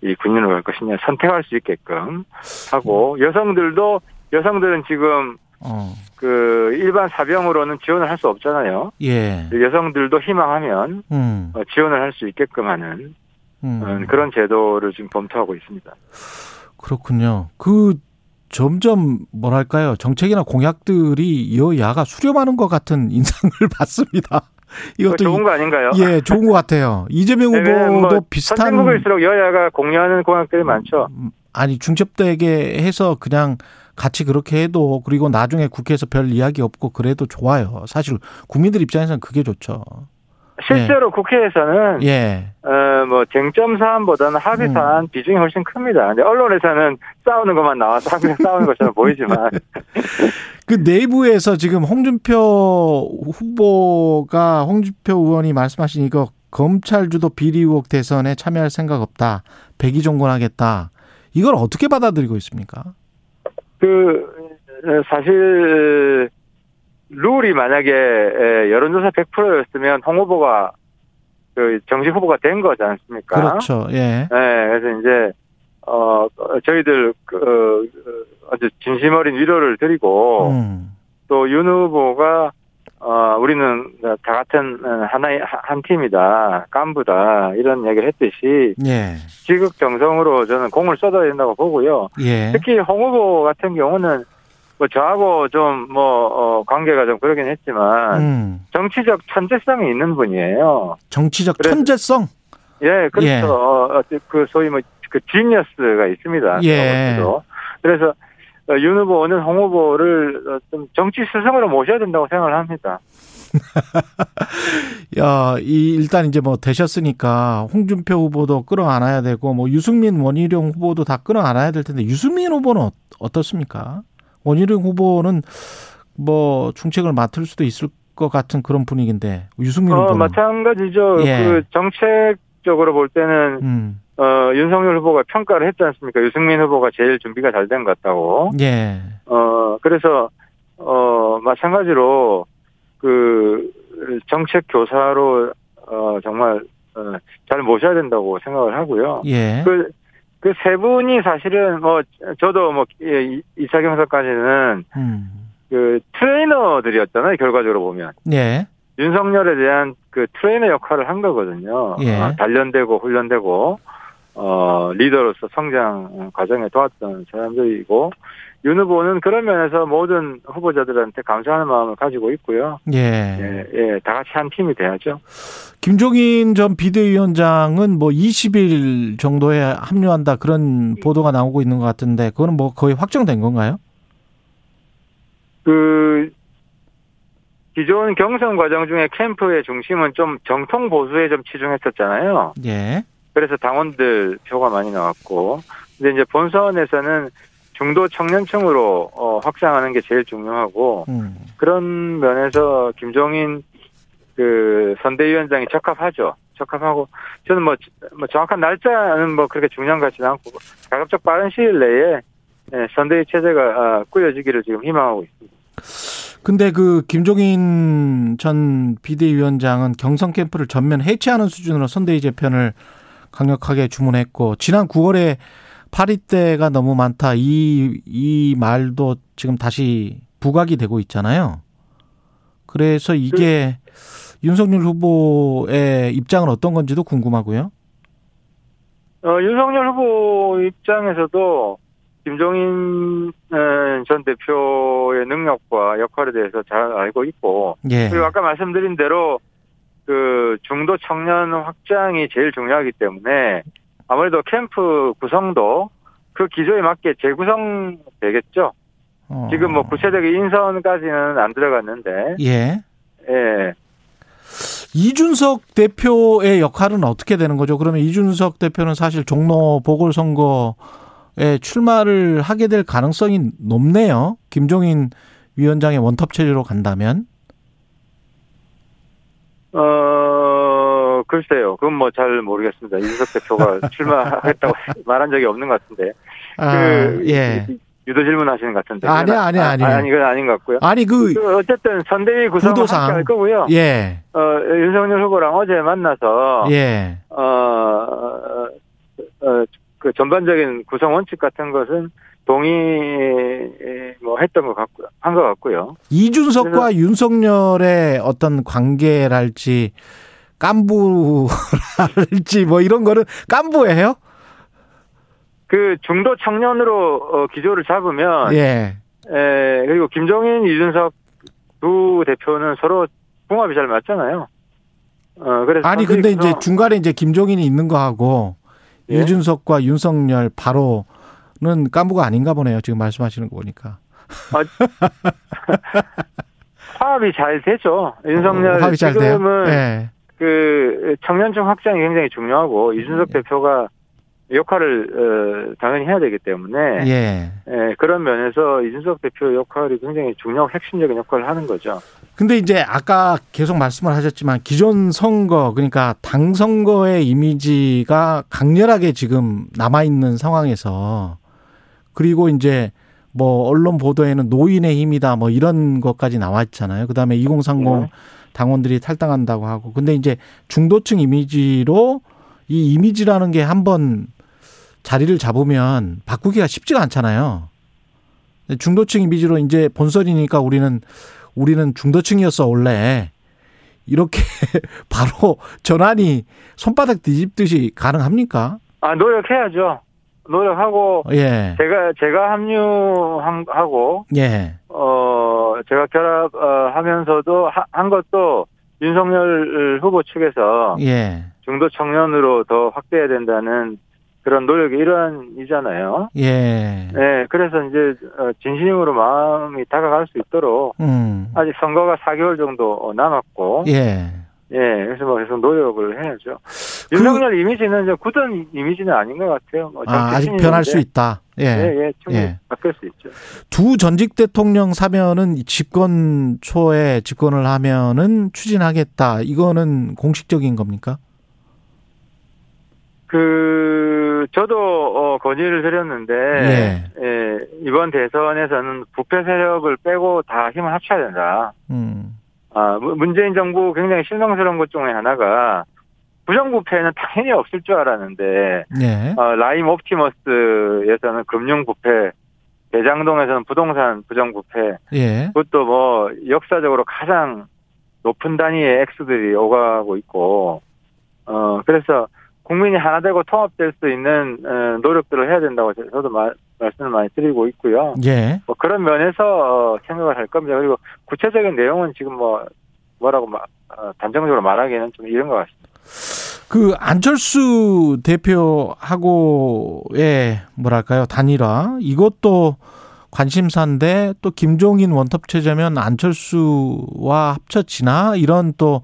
이 군인으로 갈 것이냐, 선택할 수 있게끔 하고, 여성들도, 여성들은 지금 어. 그 일반 사병으로는 지원을 할 수 없잖아요. 예. 여성들도 희망하면 음. 어, 지원을 할 수 있게끔 하는 음. 어, 그런 제도를 지금 검토하고 있습니다. 그렇군요. 그 점점 뭐랄까요 정책이나 공약들이 여야가 수렴하는 것 같은 인상을 <laughs> 받습니다. 이것도 좋은 거 아닌가요? 예 좋은 것 같아요. 이재명 네, 후보도 뭐 비슷한 선진국일수록 여야가 공유하는 공약들이 많죠. 음, 아니 중첩되게 해서 그냥 같이 그렇게 해도 그리고 나중에 국회에서 별 이야기 없고 그래도 좋아요. 사실 국민들 입장에서는 그게 좋죠. 실제로 국회에서는 예. 어, 뭐 쟁점 사안보다는 합의 음. 사안 비중이 훨씬 큽니다. 근데 언론에서는 싸우는 것만 나와서 항상 <laughs> 싸우는 것처럼 보이지만 그 내부에서 지금 홍준표 후보가 홍준표 의원이 말씀하신 이거 검찰 주도 비리 의혹 대선에 참여할 생각 없다. 백의종군하겠다. 이걸 어떻게 받아들이고 있습니까? 그 어, 사실 룰이 만약에 에, 여론조사 100%였으면 홍 후보가 그 정식 후보가 된 거지 않습니까? 그렇죠. 예. 네, 그래서 이제 어 저희들 그 어, 아주 진심 어린 위로를 드리고 음. 또윤 후보가 어 우리는 다 같은 하나의 한 팀이다 깐부다 이런 얘기를 했듯이 예. 지극 정성으로 저는 공을 쏟아야 된다고 보고요. 예. 특히 홍 후보 같은 경우는 뭐 저하고 좀뭐 어, 관계가 좀 그러긴 했지만 음. 정치적 천재성이 있는 분이에요. 정치적 그래서- 천재성. 예, 그렇죠. 예. 어, 어, 그 소위 뭐 그 지니어스가 있습니다. 예. 그래서 어, 윤 후보는 홍 후보를 어, 좀 정치 스승으로 모셔야 된다고 생각을 합니다. <laughs> 야, 이 일단 이제 뭐 되셨으니까 홍준표 후보도 끌어안아야 되고 뭐 유승민 원희룡 후보도 다 끌어안아야 될 텐데 유승민 후보는 어- 어떻습니까? 원희룡 후보는 뭐 중책을 맡을 수도 있을 것 같은 그런 분위기인데 유승민 어, 후보는 마찬가지죠. 예. 그 정책적으로 볼 때는 음. 어, 윤석열 후보가 평가를 했지 않습니까? 유승민 후보가 제일 준비가 잘 된 것 같다고. 예. 어, 그래서, 어, 마찬가지로, 그, 정책 교사로, 어, 정말, 어, 잘 모셔야 된다고 생각을 하고요. 예. 그, 그 세 분이 사실은 뭐 저도 뭐 예, 이- 이차 경선까지는 음. 그 트레이너들이었잖아요. 결과적으로 보면 예. 윤석열에 대한 그 트레이너 역할을 한 거거든요. 예. 어, 단련되고 훈련되고 어 리더로서 성장 과정에 도왔던 사람들이고 윤 후보는 그런 면에서 모든 후보자들한테 감사하는 마음을 가지고 있고요. 예. 예, 예, 다 같이 한 팀이 돼야죠. 김종인 전 비대위원장은 뭐 20일 정도에 합류한다 그런 보도가 나오고 있는 것 같은데 그거는 뭐 거의 확정된 건가요? 그 기존 경선 과정 중에 캠프의 중심은 좀 정통 보수에 좀 치중했었잖아요. 예. 그래서 당원들 표가 많이 나왔고, 근데 이제 본선에서는 중도 청년층으로 어, 확장하는 게 제일 중요하고 음. 그런 면에서 김종인 그 선대위원장이 적합하죠. 적합하고 저는 뭐, 뭐 정확한 날짜는 뭐 그렇게 중요한 것 같지는 않고 가급적 빠른 시일 내에 예, 선대위 체제가 아, 꾸려지기를 지금 희망하고 있습니다. 근데 그 김종인 전 비대위원장은 경선 캠프를 전면 해체하는 수준으로 선대위 재편을 강력하게 주문했고 지난 9월에 파리 때가 너무 많다 이 이 말도 지금 다시 부각이 되고 있잖아요. 그래서 이게 윤석열 후보의 입장은 어떤 건지도 궁금하고요. 어, 윤석열 후보 입장에서도 김종인 에, 전 대표의 능력과 역할에 대해서 잘 알고 있고 예. 그리고 아까 말씀드린 대로 그 중도 청년 확장이 제일 중요하기 때문에 아무래도 캠프 구성도 그 기조에 맞게 재구성 되겠죠. 어. 지금 뭐 구체적인 인선까지는 안 들어갔는데, 예. 예. 이준석 대표의 역할은 어떻게 되는 거죠? 그러면 이준석 대표는 사실 종로 보궐선거에 출마를 하게 될 가능성이 높네요. 김종인 위원장의 원톱 체제로 간다면. 어, 글쎄요. 그건 뭐 잘 모르겠습니다. 이준석 대표가 <laughs> 출마하겠다고 말한 적이 없는 것 같은데. 아, 그, 예. 유도 질문 하시는 것 같은데. 아니야, 그건 아니야, 아니야. 아, 아니, 그건 아닌 것 같고요. 아니 그 그 어쨌든 선대위 구성을 구도상. 함께 할 거고요. 예. 어, 윤석열 후보랑 어제 만나서 예. 어, 어, 어, 그 전반적인 구성 원칙 같은 것은 동의 뭐 했던 것 같고요. 한것 같고요. 이준석과 윤석열의 어떤 관계랄지 깐부랄지 뭐 이런 거는 깐부예요? 그 중도 청년으로 어, 기조를 잡으면 예. 에, 그리고 김종인, 이준석 두 대표는 서로 궁합이 잘 맞잖아요. 어, 그래서 아니 근데 이제 중간에 이제 김종인이 있는 거 하고 예? 이준석과 윤석열 바로 는 깐부가 아닌가 보네요. 지금 말씀하시는 거 보니까. <laughs> 화합이 잘 되죠. 윤석열 어. 지금은 예. 그 청년층 확장이 굉장히 중요하고 이준석 예. 대표가 역할을 어, 당연히 해야 되기 때문에 예. 예, 그런 면에서 이준석 대표 역할이 굉장히 중요하고 핵심적인 역할을 하는 거죠. 근데 이제 아까 계속 말씀을 하셨지만 기존 선거 그러니까 당 선거의 이미지가 강렬하게 지금 남아 있는 상황에서 그리고 이제 뭐 언론 보도에는 노인의 힘이다 뭐 이런 것까지 나와 있잖아요. 그다음에 2030 네. 당원들이 탈당한다고 하고 근데 이제 중도층 이미지로 이 이미지라는 게 한번 자리를 잡으면 바꾸기가 쉽지가 않잖아요. 중도층 이미지로 이제 본선이니까 우리는 우리는 중도층이었어 원래 이렇게 <laughs> 바로 전환이 손바닥 뒤집듯이 가능합니까? 아 노력해야죠. 노력하고 예, 제가 제가 합류하고 예, 어 제가 결합하면서도 한 것도 윤석열 후보 측에서 예, 중도 청년으로 더 확대해야 된다는 그런 노력의 일환이잖아요. 예, 네, 그래서 이제 어, 진심으로 마음이 다가갈 수 있도록 음, 아직 선거가 4개월 정도 남았고, 예. 예, 그래서 뭐 계속 노력을 해야죠. 그- 윤석열 이미지는 이제 굳은 이미지는 아닌 것 같아요. 뭐 아, 정치신인인데. 변할 수 있다. 예. 예, 예, 예. 바뀔 수 있죠. 두 전직 대통령 사면은 집권 초에 집권을 하면은 추진하겠다. 이거는 공식적인 겁니까? 그 저도 어, 건의를 드렸는데 예. 예, 이번 대선에서는 부패 세력을 빼고 다 힘을 합쳐야 된다. 음, 아, 문- 문재인 정부 굉장히 실망스러운 것 중에 하나가 부정부패는 당연히 없을 줄 알았는데 예. 어, 라임 옵티머스에서는 금융부패, 대장동에서는 부동산 부정부패, 예. 그것도 뭐 역사적으로 가장 높은 단위의 액수들이 오가고 있고, 어 그래서 국민이 하나 되고 통합될 수 있는 어, 노력들을 해야 된다고 저도 말, 말씀을 많이 드리고 있고요. 예. 뭐 그런 면에서 어, 생각을 할 겁니다. 그리고 구체적인 내용은 지금 뭐 뭐라고 마- 어, 단정적으로 말하기는 좀 이런 것 같습니다. 그 안철수 대표하고의 뭐랄까요 단일화 이것도 관심사인데 또 김종인 원톱 체제면 안철수와 합쳐지나 이런 또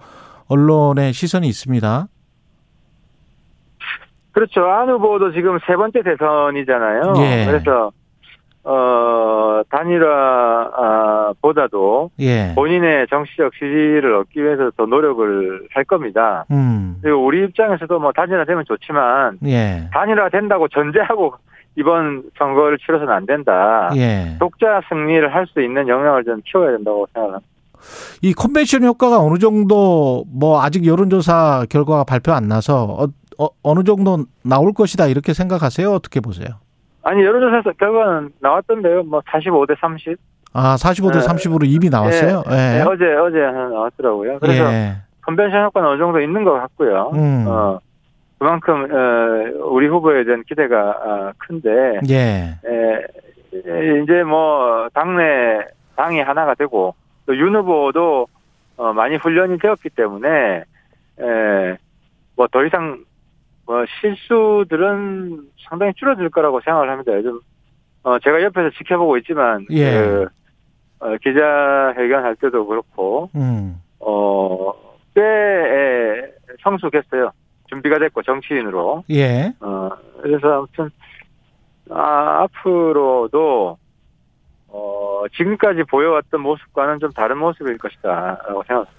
언론의 시선이 있습니다. 그렇죠. 안 후보도 지금 세 번째 대선이잖아요. 예. 그래서 어 단일화보다도 예. 본인의 정치적 지지를 얻기 위해서 더 노력을 할 겁니다. 음. 그리고 우리 입장에서도 뭐 단일화되면 좋지만 예. 단일화 된다고 전제하고 이번 선거를 치러서는 안 된다. 예. 독자 승리를 할 수 있는 영향을 좀 키워야 된다고 생각합니다. 이 컨벤션 효과가 어느 정도 뭐 아직 여론조사 결과가 발표 안 나서 어, 어, 어느 정도 나올 것이다 이렇게 생각하세요? 어떻게 보세요? 아니 여론조사 결과는 나왔던데요. 뭐 45대 30. 아, 45대 네. 30으로 이미 나왔어요? 예, 예. 예, 어제 어제 나왔더라고요. 그래서 예. 컨벤션 효과는 어느 정도 있는 것 같고요. 음. 어, 그만큼 어, 우리 후보에 대한 기대가 아, 큰데 예. 에, 이제 뭐 당내 당이 하나가 되고 또 윤 후보도 어, 많이 훈련이 되었기 때문에 뭐더 이상 뭐 실수들은 상당히 줄어들 거라고 생각을 합니다. 요즘 어, 제가 옆에서 지켜보고 있지만 예. 그, 어, 기자 회견 할 때도 그렇고 음. 어, 꽤 에, 성숙했어요. 준비가 됐고 정치인으로. 예. 어, 그래서 아무튼, 아, 앞으로도, 어, 지금까지 보여왔던 모습과는 좀 다른 모습일 것이다, 라고 생각합니다.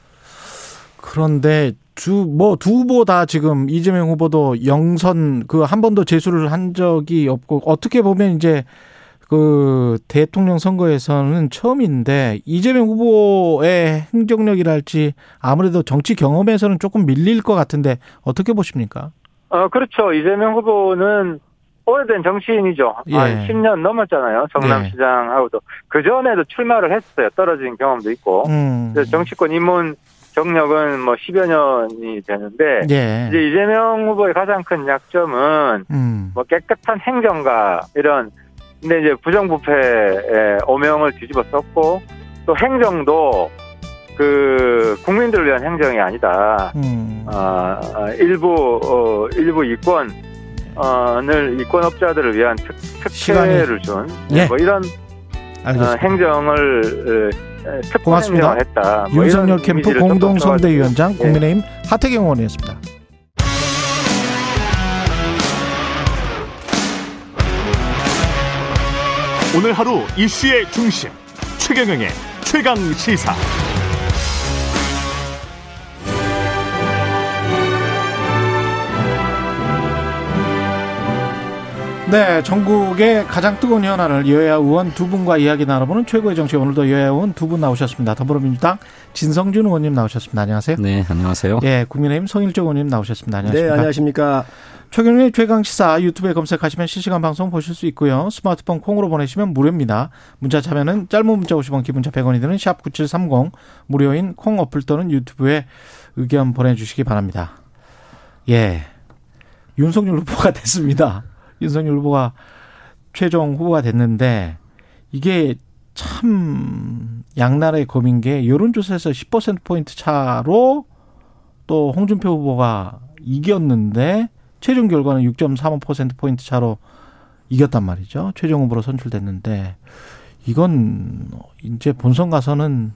그런데 두 뭐 두 후보 다 지금 이재명 후보도 영선 그 한 번도 재수를 한 적이 없고 어떻게 보면 이제 그 대통령 선거에서는 처음인데 이재명 후보의 행정력이랄지 아무래도 정치 경험에서는 조금 밀릴 것 같은데 어떻게 보십니까? 어, 그렇죠. 이재명 후보는 오래된 정치인이죠. 예. 한 10년 넘었잖아요. 예. 성남시장하고도. 그전에도 출마를 했어요. 떨어진 경험도 있고. 음. 정치권 입문 경력은 뭐 10여 년이 되는데, 예. 이제 이재명 후보의 가장 큰 약점은 음. 뭐 깨끗한 행정가 이런 근데 이제 부정부패의 오명을 뒤집어 썼고 또 행정도 그 국민들을 위한 행정이 아니다. 음. 아, 아, 일부 어, 일부 이권 어를 이권업자들을 위한 특, 특혜를 준 예. 뭐 이런 어. 행정을 어, 고맙습니다. 행정을 했다. 뭐 윤석열 캠프 공동선대위원장 예. 국민의힘 하태경 의원이었습니다. 오늘 하루 이슈의 중심 최경영의 최강 시사. 네, 전국의 가장 뜨거운 현안을 여야 의원 두 분과 이야기 나눠보는 최고의 정치 오늘도 여야 의원 두 분 나오셨습니다. 더불어민주당 진성준 의원님 나오셨습니다. 안녕하세요. 네, 안녕하세요. 예, 국민의힘 송일정 의원님 나오셨습니다. 안녕하십니까? 네, 안녕하십니까. 최경련의 최강 시사 유튜브에 검색하시면 실시간 방송 보실 수 있고요. 스마트폰 콩으로 보내시면 무료입니다. 문자 참여는 짧은 문자 50원, 기본자 100원이 드는 샵 9730 무료인 콩 어플 또는 유튜브에 의견 보내주시기 바랍니다. 예, 윤석열 후보가 됐습니다. 윤석열 후보가 최종 후보가 됐는데 이게 참 양날의 검인 게 여론조사에서 10%포인트 차로 또 홍준표 후보가 이겼는데 최종 결과는 6.35%포인트 차로 이겼단 말이죠. 최종 후보로 선출됐는데 이건 이제 본선 가서는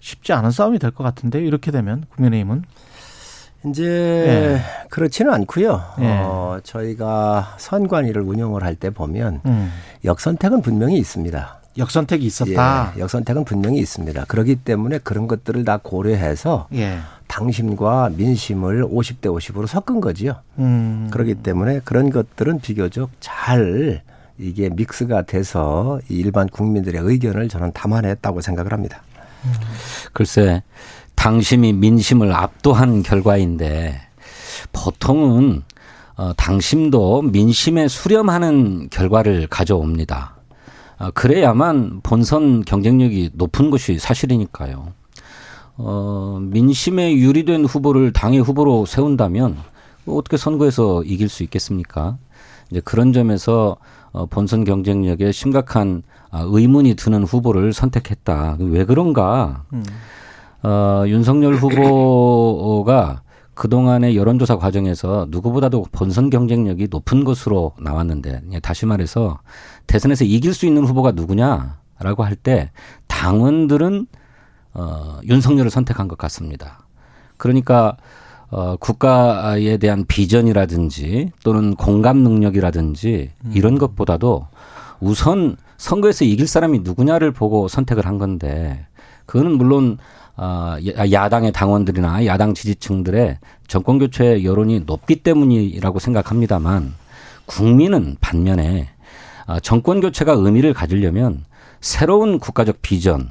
쉽지 않은 싸움이 될 것 같은데 이렇게 되면 국민의힘은 이제 그렇지는 않고요. 예. 어, 저희가 선관위를 운영을 할 때 보면 음, 역선택은 분명히 있습니다. 역선택이 있었다. 예, 역선택은 분명히 있습니다. 그렇기 때문에 그런 것들을 다 고려해서 예. 당심과 민심을 50대 50으로 섞은 거지요. 음. 그렇기 때문에 그런 것들은 비교적 잘 이게 믹스가 돼서 이 일반 국민들의 의견을 저는 담아냈다고 생각을 합니다. 글쎄, 당심이 민심을 압도한 결과인데 보통은 어, 당심도 민심에 수렴하는 결과를 가져옵니다. 어, 그래야만 본선 경쟁력이 높은 것이 사실이니까요. 어, 민심에 유리된 후보를 당의 후보로 세운다면 어떻게 선거에서 이길 수 있겠습니까? 이제 그런 점에서 어, 본선 경쟁력에 심각한 아, 의문이 드는 후보를 선택했다. 왜 그런가? 음. 어, 윤석열 후보가 그동안의 여론조사 과정에서 누구보다도 본선 경쟁력이 높은 것으로 나왔는데 다시 말해서 대선에서 이길 수 있는 후보가 누구냐라고 할 때 당원들은 어, 윤석열을 선택한 것 같습니다. 그러니까 어, 국가에 대한 비전이라든지 또는 공감 능력이라든지 음. 이런 것보다도 우선 선거에서 이길 사람이 누구냐를 보고 선택을 한 건데 그거는 물론 어, 야당의 당원들이나 야당 지지층들의 정권 교체 여론이 높기 때문이라고 생각합니다만 국민은 반면에 어, 정권 교체가 의미를 가지려면 새로운 국가적 비전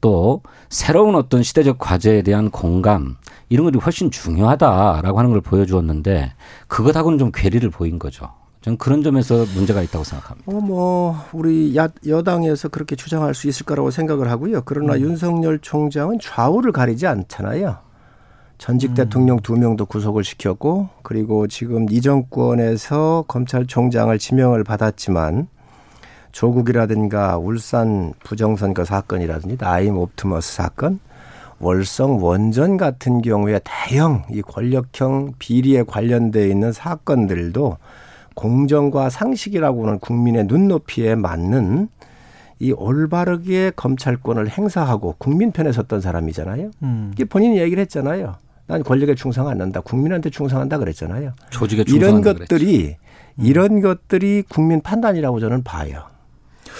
또 새로운 어떤 시대적 과제에 대한 공감 이런 것이 훨씬 중요하다라고 하는 걸 보여주었는데 그것하고는 좀 괴리를 보인 거죠. 저는 그런 점에서 문제가 있다고 생각합니다. 어, 뭐 우리 야, 여당에서 그렇게 주장할 수 있을 거라고 생각을 하고요. 그러나 음. 윤석열 총장은 좌우를 가리지 않잖아요. 전직 음. 대통령 두 명도 구속을 시켰고 그리고 지금 이 정권에서 검찰총장을 지명을 받았지만 조국이라든가 울산 부정선거 사건이라든지 나임 옵티머스 사건 월성 원전 같은 경우에 대형 이 권력형 비리에 관련돼 있는 사건들도 공정과 상식이라고는 국민의 눈높이에 맞는 이 올바르게 검찰권을 행사하고 국민 편에 섰던 사람이잖아요. 음. 이게 본인이 얘기를 했잖아요. 난 권력에 충성 안 한다. 국민한테 충성한다 그랬잖아요. 조직에 이런 것들이 음. 이런 것들이 국민 판단이라고 저는 봐요.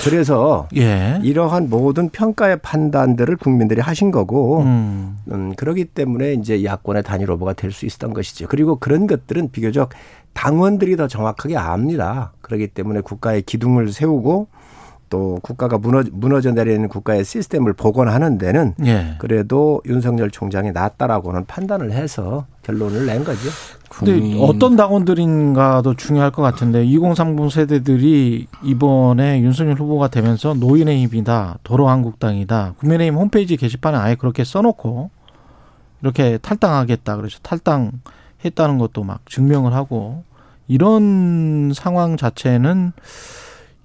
그래서 예. 이러한 모든 평가의 판단들을 국민들이 하신 거고 음. 음 그러기 때문에 이제 야권의 단일 후보가 될 수 있었던 것이죠. 그리고 그런 것들은 비교적 당원들이 더 정확하게 압니다. 그렇기 때문에 국가의 기둥을 세우고 또 국가가 무너, 무너져 내리는 국가의 시스템을 복원하는 데는 예. 그래도 윤석열 총장이 낫다라고는 판단을 해서 결론을 낸 거죠. 근데 음. 어떤 당원들인가도 중요할 것 같은데 2030 세대들이 이번에 윤석열 후보가 되면서 노인의힘이다, 도로한국당이다, 국민의힘 홈페이지 게시판에 아예 그렇게 써놓고 이렇게 탈당하겠다. 그래서 탈당 했다는 것도 막 증명을 하고 이런 상황 자체는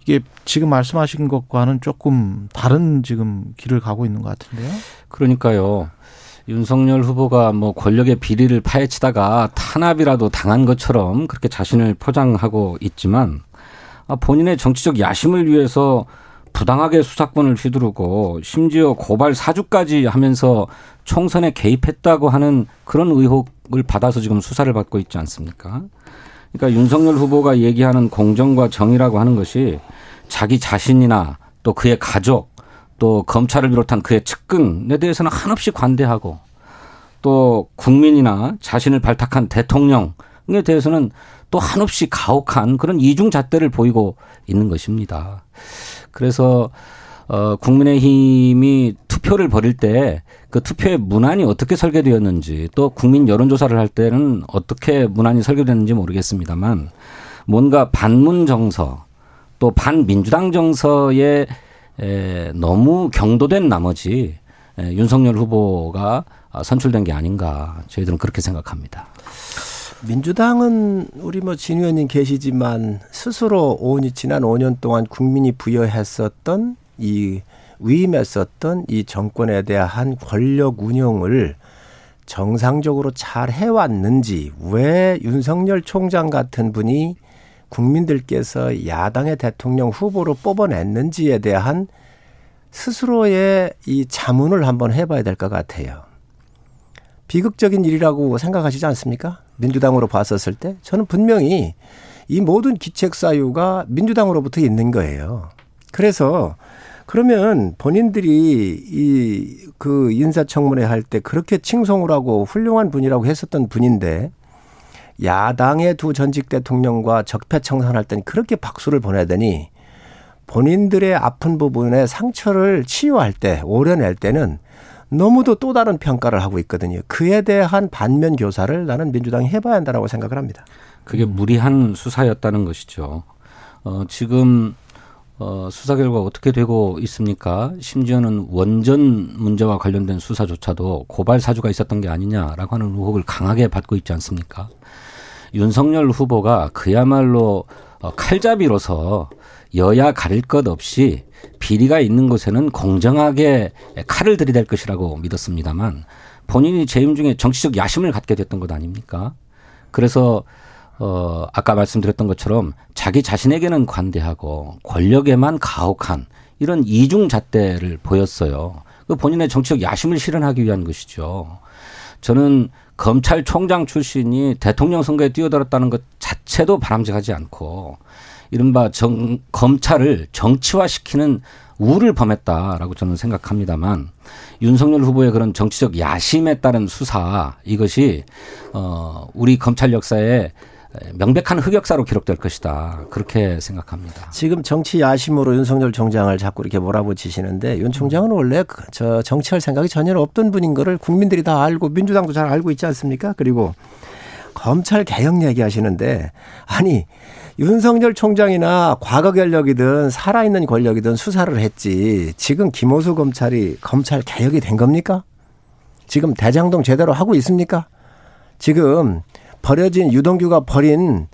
이게 지금 말씀하신 것과는 조금 다른 지금 길을 가고 있는 것 같은데요. 그러니까요. 윤석열 후보가 뭐 권력의 비리를 파헤치다가 탄압이라도 당한 것처럼 그렇게 자신을 포장하고 있지만 아, 본인의 정치적 야심을 위해서 부당하게 수사권을 휘두르고 심지어 고발 사주까지 하면서 총선에 개입했다고 하는 그런 의혹을 받아서 지금 수사를 받고 있지 않습니까? 그러니까 윤석열 후보가 얘기하는 공정과 정의라고 하는 것이 자기 자신이나 또 그의 가족 또 검찰을 비롯한 그의 측근에 대해서는 한없이 관대하고 또 국민이나 자신을 발탁한 대통령에 대해서는 또 한없이 가혹한 그런 이중잣대를 보이고 있는 것입니다. 그래서 어 국민의힘이 투표를 벌일 때 그 투표의 문안이 어떻게 설계되었는지 또 국민 여론조사를 할 때는 어떻게 문안이 설계됐는지 모르겠습니다만 뭔가 반문 정서 또 반민주당 정서에 에, 너무 경도된 나머지 에, 윤석열 후보가 선출된 게 아닌가 저희들은 그렇게 생각합니다. 민주당은 우리 뭐 진 의원님 계시지만 스스로 5년 지난 5년 동안 국민이 부여했었던 이 위임했었던 이 정권에 대한 권력 운영을 정상적으로 잘 해왔는지 왜 윤석열 총장 같은 분이 국민들께서 야당의 대통령 후보로 뽑아냈는지에 대한 스스로의 이 자문을 한번 해봐야 될 것 같아요. 비극적인 일이라고 생각하시지 않습니까? 민주당으로 봤었을 때 저는 분명히 이 모든 기책 사유가 민주당으로부터 있는 거예요. 그래서 그러면 본인들이 이 그 인사청문회 할 때 그렇게 칭송을 하고 훌륭한 분이라고 했었던 분인데 야당의 두 전직 대통령과 적폐청산할 땐 그렇게 박수를 보내더니 본인들의 아픈 부분에 상처를 치유할 때 오려낼 때는 너무도 또 다른 평가를 하고 있거든요. 그에 대한 반면 교사를 나는 민주당이 해봐야 한다라고 생각을 합니다. 그게 무리한 수사였다는 것이죠. 어, 지금 어, 수사 결과 어떻게 되고 있습니까? 심지어는 원전 문제와 관련된 수사조차도 고발 사주가 있었던 게 아니냐라고 하는 의혹을 강하게 받고 있지 않습니까? 윤석열 후보가 그야말로 어, 칼잡이로서 여야 가릴 것 없이 비리가 있는 곳에는 공정하게 칼을 들이댈 것이라고 믿었습니다만 본인이 재임 중에 정치적 야심을 갖게 됐던 것 아닙니까? 그래서 어 아까 말씀드렸던 것처럼 자기 자신에게는 관대하고 권력에만 가혹한 이런 이중 잣대를 보였어요. 그 본인의 정치적 야심을 실현하기 위한 것이죠. 저는 검찰총장 출신이 대통령 선거에 뛰어들었다는 것 자체도 바람직하지 않고 이른바 정, 검찰을 정치화시키는 우를 범했다라고 저는 생각합니다만 윤석열 후보의 그런 정치적 야심에 따른 수사 이것이 어 우리 검찰 역사에 명백한 흑역사로 기록될 것이다. 그렇게 생각합니다. 지금 정치 야심으로 윤석열 총장을 자꾸 이렇게 몰아붙이시는데 윤 총장은 원래 그저 정치할 생각이 전혀 없던 분인 거를 국민들이 다 알고 민주당도 잘 알고 있지 않습니까? 그리고 검찰 개혁 얘기하시는데 아니 윤석열 총장이나 과거 권력이든 살아있는 권력이든 수사를 했지 지금 김호수 검찰이 검찰 개혁이 된 겁니까? 지금 대장동 제대로 하고 있습니까? 지금 버려진 유동규가 버린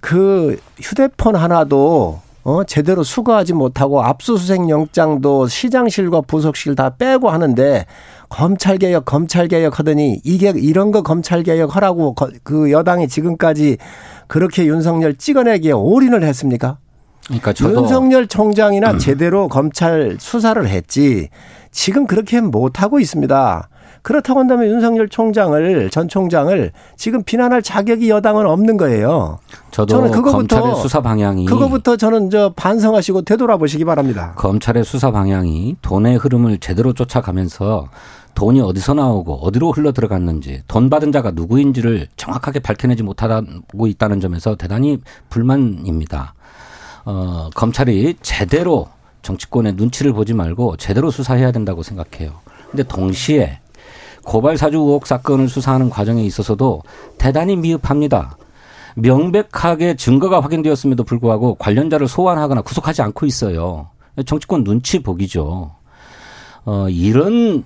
그 휴대폰 하나도 어 제대로 수거하지 못하고 압수수색 영장도 시장실과 부속실 다 빼고 하는데 검찰 개혁 검찰 개혁 하더니 이게 이런 거 검찰 개혁 하라고 그 여당이 지금까지 그렇게 윤석열 찍어내기에 올인을 했습니까? 그러니까 저도 윤석열 총장이나 제대로 검찰 수사를 했지 지금 그렇게 못 하고 있습니다. 그렇다고 한다면 윤석열 총장을 전 총장을 지금 비난할 자격이 여당은 없는 거예요. 저도 저는 그거부터 검찰의 수사 방향이 그거부터 저는 저 반성하시고 되돌아보시기 바랍니다. 검찰의 수사 방향이 돈의 흐름을 제대로 쫓아가면서 돈이 어디서 나오고 어디로 흘러 들어갔는지 돈 받은 자가 누구인지를 정확하게 밝혀내지 못하고 있다는 점에서 대단히 불만입니다. 어, 검찰이 제대로 정치권의 눈치를 보지 말고 제대로 수사해야 된다고 생각해요. 근데 동시에 고발 사주 의혹 사건을 수사하는 과정에 있어서도 대단히 미흡합니다. 명백하게 증거가 확인되었음에도 불구하고 관련자를 소환하거나 구속하지 않고 있어요. 정치권 눈치 보기죠. 어, 이런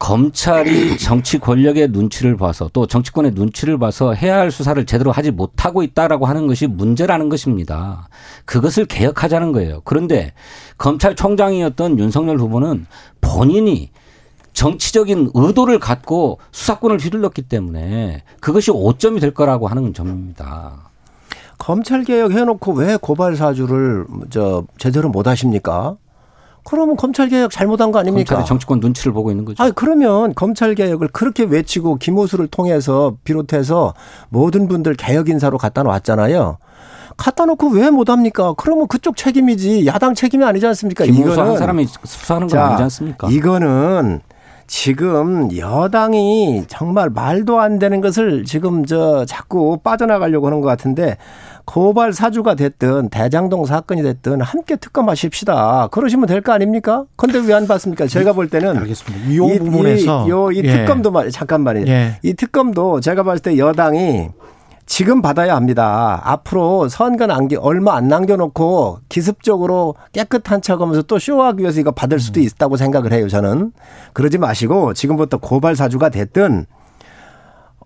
검찰이 <clears throat> 정치 권력의 눈치를 봐서 또 정치권의 눈치를 봐서 해야 할 수사를 제대로 하지 못하고 있다라고 하는 것이 문제라는 것입니다. 그것을 개혁하자는 거예요. 그런데 검찰총장이었던 윤석열 후보는 본인이 정치적인 의도를 갖고 수사권을 휘둘렀기 때문에 그것이 오점이 될 거라고 하는 점입니다. 검찰 개혁 해놓고 왜 고발 사주를 저 제대로 못 하십니까? 그러면 검찰 개혁 잘못한 거 아닙니까? 정치권 눈치를 보고 있는 거죠. 아 그러면 검찰 개혁을 그렇게 외치고 김호수를 통해서 비롯해서 모든 분들 개혁 인사로 갖다 놓았잖아요. 갖다 놓고 왜 못합니까? 그러면 그쪽 책임이지 야당 책임이 아니지 않습니까? 김호수 한 사람이 수사하는 건 자, 아니지 않습니까? 이거는 지금 여당이 정말 말도 안 되는 것을 지금 저 자꾸 빠져나가려고 하는 것 같은데 고발 사주가 됐든 대장동 사건이 됐든 함께 특검하십시다. 그러시면 될 거 아닙니까? 근데 왜 안 받습니까? 제가 볼 때는 알겠습니다. 이, 이 부분에서 이, 이, 이 예. 특검도 말 잠깐만요. 예. 이 특검도 제가 봤을 때 여당이 지금 받아야 합니다. 앞으로 선거 남기 얼마 안 남겨놓고 기습적으로 깨끗한 척하면서 또 쇼하기 위해서 이거 받을 수도 음. 있다고 생각을 해요. 저는 그러지 마시고 지금부터 고발 사주가 됐든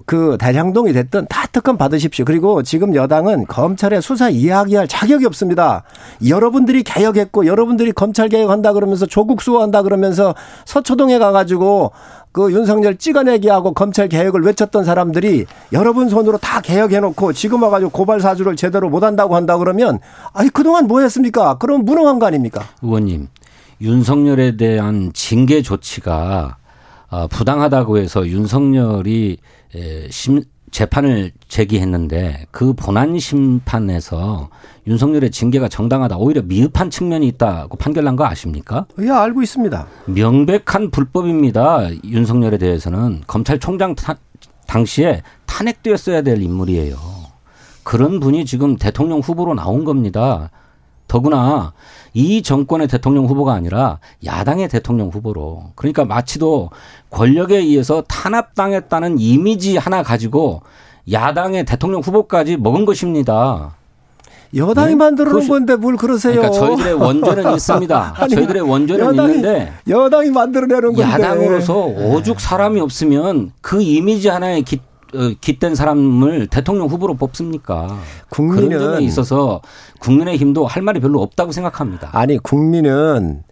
그 대장동이 됐든 다 특검 받으십시오. 그리고 지금 여당은 검찰의 수사 이야기할 자격이 없습니다. 여러분들이 개혁했고 여러분들이 검찰 개혁한다 그러면서 조국 수호한다 그러면서 서초동에 가가지고 그 윤석열 찍어내기 하고 검찰 개혁을 외쳤던 사람들이 여러분 손으로 다 개혁해놓고 지금 와가지고 고발 사주를 제대로 못한다고 한다 그러면 아니 그동안 뭐 했습니까? 그럼 무능한 거 아닙니까? 의원님 윤석열에 대한 징계 조치가 아, 부당하다고 해서 윤석열이 심, 재판을 제기했는데 그 본안 심판에서 윤석열의 징계가 정당하다 오히려 미흡한 측면이 있다고 판결난 거 아십니까? 예, 알고 있습니다. 명백한 불법입니다. 윤석열에 대해서는 검찰총장 타, 당시에 탄핵되었어야 될 인물이에요. 그런 분이 지금 대통령 후보로 나온 겁니다. 더구나 이 정권의 대통령 후보가 아니라 야당의 대통령 후보로 그러니까 마치도 권력에 의해서 탄압당했다는 이미지 하나 가지고 야당의 대통령 후보까지 먹은 것입니다. 여당이 네? 만들어 놓은 건데 뭘 그러세요? 그러니까 저희들의 원조는 <laughs> 있습니다. 아니, 저희들의 원조는 여당이- 있는데 여당이 만들어내는 건데. 야당으로서 오죽 사람이 없으면 그 이미지 하나에 깃, 어, 깃댄 사람을 대통령 후보로 뽑습니까? 그런 점에 국민은 있어서 국민의 힘도 할 말이 별로 없다고 생각합니다. 아니 국민은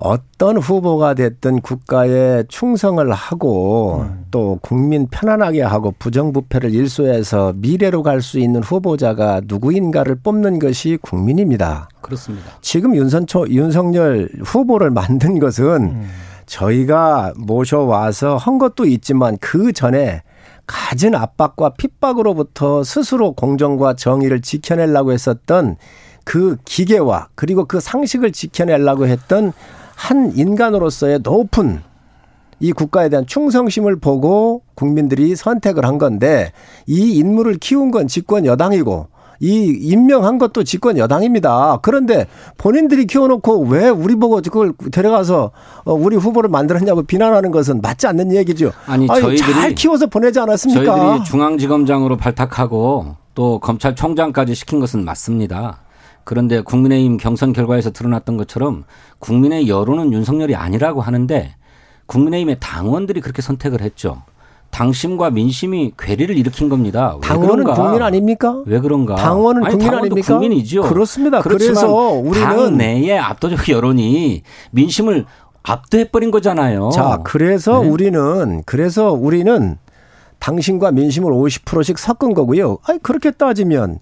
어떤 후보가 됐든 국가에 충성을 하고 음. 또 국민 편안하게 하고 부정부패를 일소해서 미래로 갈 수 있는 후보자가 누구인가를 뽑는 것이 국민입니다. 그렇습니다. 지금 윤선초 윤석열 후보를 만든 것은 저희가 모셔와서 한 것도 있지만 그 전에 가진 압박과 핍박으로부터 스스로 공정과 정의를 지켜내려고 했었던 그 기계와 그리고 그 상식을 지켜내려고 했던 한 인간으로서의 높은 이 국가에 대한 충성심을 보고 국민들이 선택을 한 건데 이 인물을 키운 건 집권 여당이고 이 임명한 것도 집권 여당입니다. 그런데 본인들이 키워놓고 왜 우리 보고 그걸 데려가서 어, 우리 후보를 만들었냐고 비난하는 것은 맞지 않는 얘기죠. 아니, 저희들이- 잘 키워서 보내지 않았습니까? 저희들이 중앙지검장으로 발탁하고 또 검찰총장까지 시킨 것은 맞습니다. 그런데 국민의힘 경선 결과에서 드러났던 것처럼 국민의 여론은 윤석열이 아니라고 하는데 국민의힘의 당원들이 그렇게 선택을 했죠. 당심과 민심이 괴리를 일으킨 겁니다. 왜 당원은 그런가? 국민 아닙니까? 왜 그런가? 당원은 아니, 국민 아닙니까? 국민이죠. 그렇습니다. 그래서 우리는 당 내의 압도적 여론이 민심을 압도해버린 거잖아요. 자, 그래서 네. 우리는 그래서 우리는 당신과 민심을 50%씩 섞은 거고요. 아니 그렇게 따지면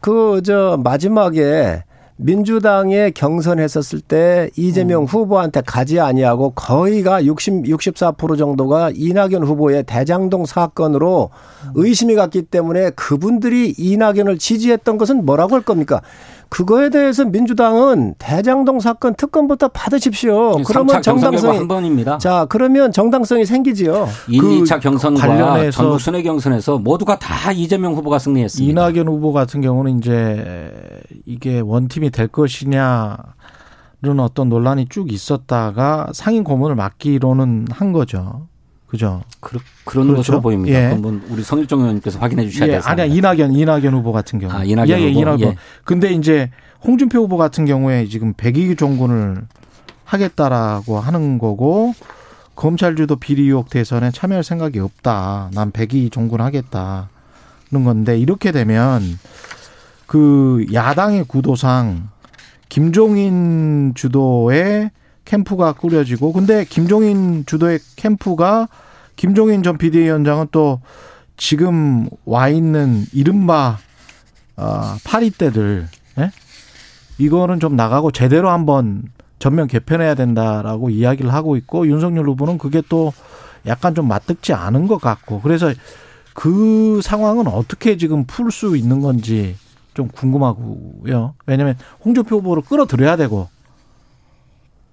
그 저 마지막에 민주당에 경선했었을 때 이재명 후보한테 가지 아니하고 거의가 60, 64% 정도가 이낙연 후보의 대장동 사건으로 의심이 갔기 때문에 그분들이 이낙연을 지지했던 것은 뭐라고 할 겁니까? 그거에 대해서 민주당은 대장동 사건 특검부터 받으십시오. 그러면 3차 경선 결과 정당성이 한 번입니다. 자, 그러면 정당성이 생기지요. 1, 그 2차 경선과 관련해서- 전국 순회 경선에서 모두가 다 이재명 후보가 승리했습니다. 이낙연 후보 같은 경우는 이제 이게 원팀이 될 것이냐 는 어떤 논란이 쭉 있었다가 상임 고문을 맡기로는 한 거죠. 그죠? 그, 런 그렇죠. 것으로 보입니다. 예. 한번 우리 성일정 의원님께서 확인해 주셔야 예, 돼서. 아니야 이낙연 이낙연 후보 같은 경우. 아, 이낙연 예, 예, 후보? 이낙연. 예. 근데 이제 홍준표 후보 같은 경우에 지금 백의 종군을 하겠다라고 하는 거고 검찰 주도 비리 의혹 대선에 참여할 생각이 없다. 난 백의 종군 하겠다는 건데 이렇게 되면 그 야당의 구도상 김종인 주도의 캠프가 꾸려지고 근데 김종인 주도의 캠프가 김종인 전 비대위원장은 또 지금 와 있는 이른바 어, 파리떼들 예? 이거는 좀 나가고 제대로 한번 전면 개편해야 된다라고 이야기를 하고 있고 윤석열 후보는 그게 또 약간 좀 맞듣지 않은 것 같고 그래서 그 상황은 어떻게 지금 풀 수 있는 건지 좀 궁금하고요. 왜냐하면 홍준표 후보를 끌어들여야 되고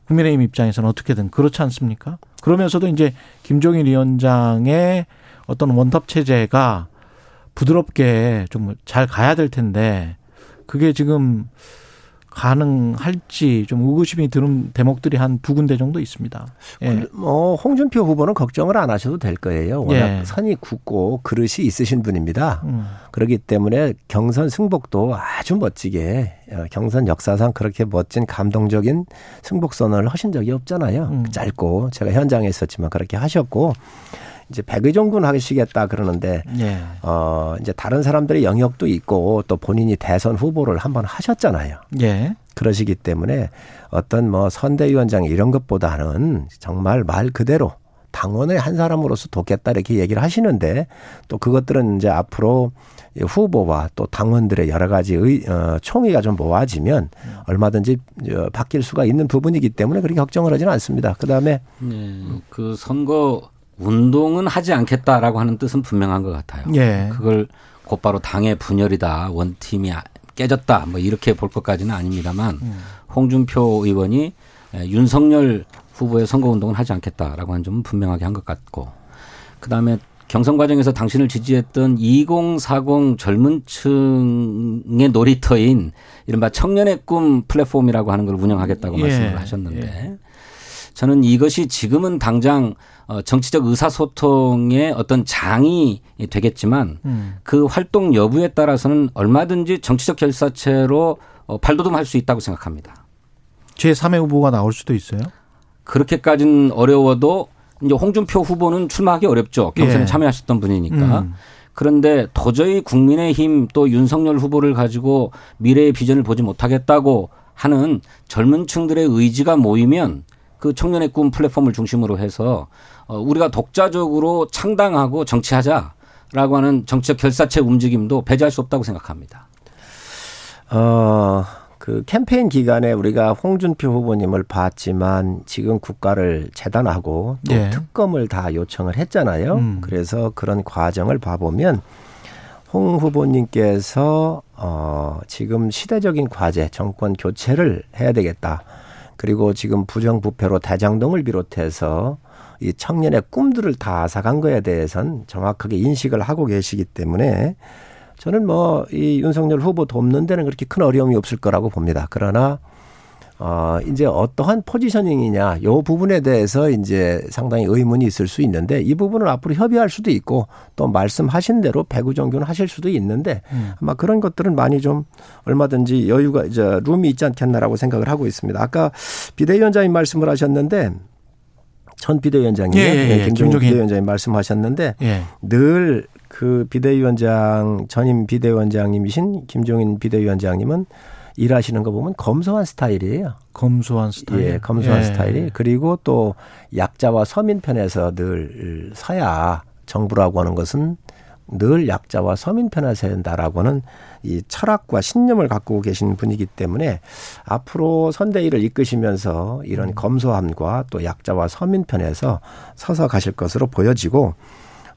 국민의힘 입장에서는 어떻게든 그렇지 않습니까? 그러면서도 이제 김종인 위원장의 어떤 원톱 체제가 부드럽게 좀 잘 가야 될 텐데 그게 지금 가능할지 좀 의구심이 드는 대목들이 한 두 군데 정도 있습니다. 예. 뭐 홍준표 후보는 걱정을 안 하셔도 될 거예요. 워낙 예. 선이 굳고 그릇이 있으신 분입니다. 음. 그렇기 때문에 경선 승복도 아주 멋지게 어, 경선 역사상 그렇게 멋진 감동적인 승복 선언을 하신 적이 없잖아요. 음. 짧고 제가 현장에 있었지만 그렇게 하셨고 이제 백의종군 하시겠다 그러는데 예. 어 이제 다른 사람들의 영역도 있고 또 본인이 대선 후보를 한번 하셨잖아요. 예. 그러시기 때문에 어떤 뭐 선대위원장 이런 것보다는 정말 말 그대로 당원의 한 사람으로서 돕겠다 이렇게 얘기를 하시는데 또 그것들은 이제 앞으로 이 후보와 또 당원들의 여러 가지 의, 어, 총의가 좀 모아지면 얼마든지 어, 바뀔 수가 있는 부분이기 때문에 그렇게 걱정을 하지는 않습니다. 그 다음에 네, 그 선거 운동은 하지 않겠다라고 하는 뜻은 분명한 것 같아요. 예. 그걸 곧바로 당의 분열이다, 원팀이 아- 깨졌다, 뭐 이렇게 볼 것까지는 아닙니다만 음. 홍준표 의원이 에, 윤석열 후보의 선거 운동은 하지 않겠다라고 하는 점은 분명하게 한 것 같고 그 다음에 경선 과정에서 당신을 지지했던 2040 젊은 층의 놀이터인 이른바 청년의 꿈 플랫폼이라고 하는 걸 운영하겠다고 예. 말씀을 하셨는데 저는 이것이 지금은 당장 어, 정치적 의사소통의 어떤 장이 되겠지만 음. 그 활동 여부에 따라서는 얼마든지 정치적 결사체로 어, 발돋움할 수 있다고 생각합니다. 제3의 후보가 나올 수도 있어요. 그렇게까지는 어려워도 이제 홍준표 후보는 출마하기 어렵죠. 경선에 예. 참여하셨던 분이니까. 음. 그런데 도저히 국민의힘 또 윤석열 후보를 가지고 미래의 비전을 보지 못하겠다고 하는 젊은 층들의 의지가 모이면 그 청년의 꿈 플랫폼을 중심으로 해서 어, 우리가 독자적으로 창당하고 정치하자라고 하는 정치적 결사체 움직임도 배제할 수 없다고 생각합니다. 어, 그 캠페인 기간에 우리가 홍준표 후보님을 봤지만 지금 국가를 재단하고 또 예. 특검을 다 요청을 했잖아요. 음. 그래서 그런 과정을 봐보면 홍 후보님께서 어, 지금 시대적인 과제, 정권 교체를 해야 되겠다. 그리고 지금 부정부패로 대장동을 비롯해서 이 청년의 꿈들을 다 앗아간 거에 대해선 정확하게 인식을 하고 계시기 때문에 저는 뭐 이 윤석열 후보 돕는 데는 그렇게 큰 어려움이 없을 거라고 봅니다. 그러나 어 이제 어떠한 포지셔닝이냐 요 부분에 대해서 이제 상당히 의문이 있을 수 있는데 이 부분을 앞으로 협의할 수도 있고 또 말씀하신 대로 배구 정교는 하실 수도 있는데 아마 그런 것들은 많이 좀 얼마든지 여유가 이제 룸이 있지 않겠나라고 생각을 하고 있습니다. 아까 비대위원장님 말씀을 하셨는데 전 비대위원장님, 예, 예, 예. 김종인 김종인. 비대위원장님 말씀하셨는데 예. 늘그 비대위원장 전임 비대위원장님이신 김종인 비대위원장님은 일하시는 거 보면 검소한 스타일이에요. 검소한 스타일. 예, 검소한 예. 스타일이 그리고 또 약자와 서민 편에서 늘 서야 정부라고 하는 것은 늘 약자와 서민 편에 서야 된다라고는 이 철학과 신념을 갖고 계신 분이기 때문에 앞으로 선대위를 이끄시면서 이런 검소함과 또 약자와 서민 편에서 서서 가실 것으로 보여지고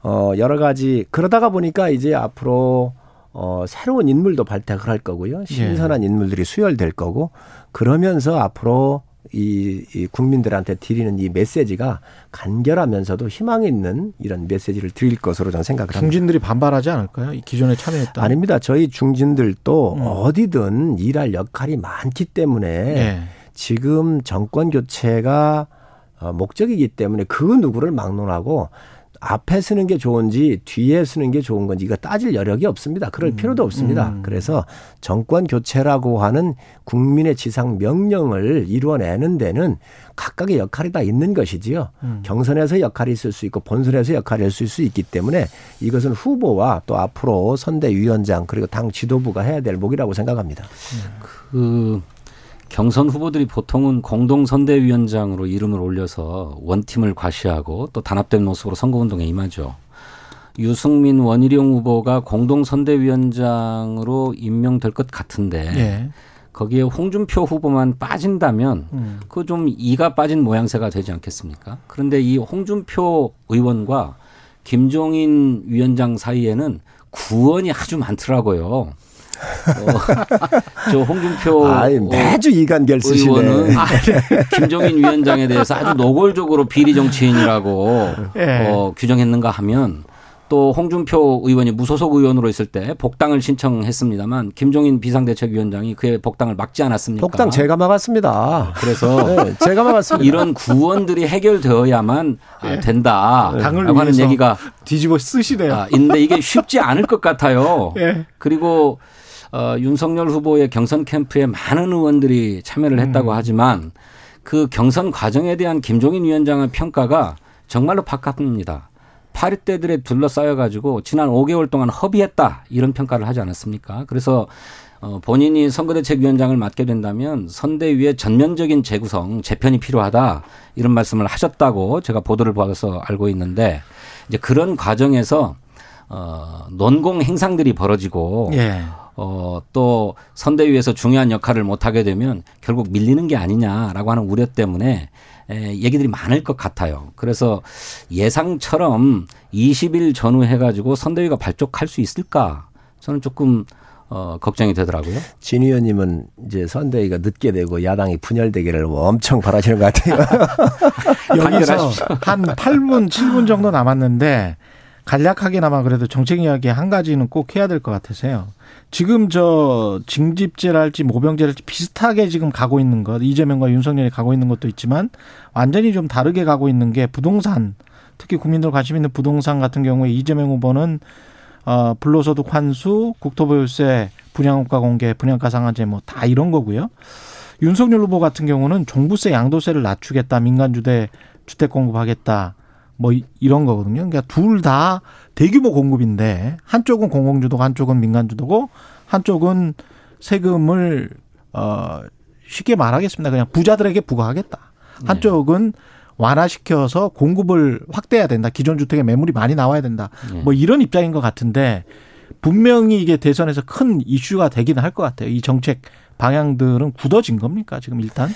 어 여러 가지 그러다가 보니까 이제 앞으로 어 새로운 인물도 발탁을 할 거고요. 신선한 인물들이 수혈될 거고 그러면서 앞으로 이, 이 국민들한테 드리는 이 메시지가 간결하면서도 희망 있는 이런 메시지를 드릴 것으로 저는 생각을 합니다. 중진들이 반발하지 않을까요? 이 기존에 참여했던. 아닙니다. 저희 중진들도 음. 어디든 일할 역할이 많기 때문에 예. 지금 정권 교체가 어, 목적이기 때문에 그 누구를 막론하고 앞에 쓰는 게 좋은지 뒤에 쓰는 게 좋은 건지 이거 따질 여력이 없습니다. 그럴 필요도 없습니다. 음. 그래서 정권 교체라고 하는 국민의 지상 명령을 이루어내는 데는 각각의 역할이 다 있는 것이지요. 음. 경선에서 역할이 있을 수 있고 본선에서 역할이 있을 수 있기 때문에 이것은 후보와 또 앞으로 선대위원장 그리고 당 지도부가 해야 될 목이라고 생각합니다. 그 경선 후보들이 보통은 공동 선대위원장으로 이름을 올려서 원팀을 과시하고 또 단합된 모습으로 선거운동에 임하죠. 유승민 원희룡 후보가 공동 선대위원장으로 임명될 것 같은데 예. 거기에 홍준표 후보만 빠진다면 음. 그좀 이가 빠진 모양새가 되지 않겠습니까? 그런데 이 홍준표 의원과 김종인 위원장 사이에는 구원이 아주 많더라고요. 어, <laughs> 저 홍준표 아이, 매주 이간결 쓰시네. 의원은 <laughs> 김종인 위원장에 대해서 아주 노골적으로 비리 정치인이라고 예. 어, 규정했는가 하면 또 홍준표 의원이 무소속 의원으로 있을 때 복당을 신청했습니다만 김종인 비상대책위원장이 그의 복당을 막지 않았습니까? 복당 제가 막았습니다. 그래서 <laughs> 네, 제가 막았습니다. 이런 구원들이 해결되어야만 아, 된다. 당을 라고 하는 위해서. 얘기가 뒤집어 쓰시네요. 아, 있는데 이게 쉽지 않을 것 같아요. 예. 그리고 어, 윤석열 후보의 경선 캠프에 많은 의원들이 참여를 음. 했다고 하지만 그 경선 과정에 대한 김종인 위원장의 평가가 정말로 바깥입니다. 파리떼들에 둘러싸여 가지고 지난 5개월 동안 허비했다 이런 평가를 하지 않았습니까? 그래서 어, 본인이 선거대책위원장을 맡게 된다면 선대위의 전면적인 재구성, 재편이 필요하다 이런 말씀을 하셨다고 제가 보도를 받아서 알고 있는데 이제 그런 과정에서 어, 논공 행상들이 벌어지고 예. 어, 또 선대위에서 중요한 역할을 못하게 되면 결국 밀리는 게 아니냐라고 하는 우려 때문에 에, 얘기들이 많을 것 같아요. 그래서 예상처럼 20일 전후 해가지고 선대위가 발족할 수 있을까? 저는 조금 어, 걱정이 되더라고요. 진 의원님은 이제 선대위가 늦게 되고 야당이 분열되기를 엄청 바라시는 것 같아요. <laughs> 여기서 한 8분, 7분 정도 남았는데 간략하게나마 그래도 정책 이야기 한 가지는 꼭 해야 될 것 같아서요. 지금 저 징집제랄지 모병제랄지 비슷하게 지금 가고 있는 것 이재명과 윤석열이 가고 있는 것도 있지만 완전히 좀 다르게 가고 있는 게 부동산 특히 국민들 관심 있는 부동산 같은 경우에 이재명 후보는 어 불로소득 환수, 국토보유세, 분양가 공개, 분양가 상한제 뭐 다 이런 거고요. 윤석열 후보 같은 경우는 종부세, 양도세를 낮추겠다, 민간 주대 주택 공급하겠다. 뭐 이런 거거든요. 그러니까 둘 다 대규모 공급인데 한쪽은 공공주도고 한쪽은 민간주도고 한쪽은 세금을 어 쉽게 말하겠습니다. 그냥 부자들에게 부과하겠다. 한쪽은 완화시켜서 공급을 확대해야 된다. 기존 주택에 매물이 많이 나와야 된다. 뭐 이런 입장인 것 같은데 분명히 이게 대선에서 큰 이슈가 되기는 할 것 같아요. 이 정책 방향들은 굳어진 겁니까? 지금 일단?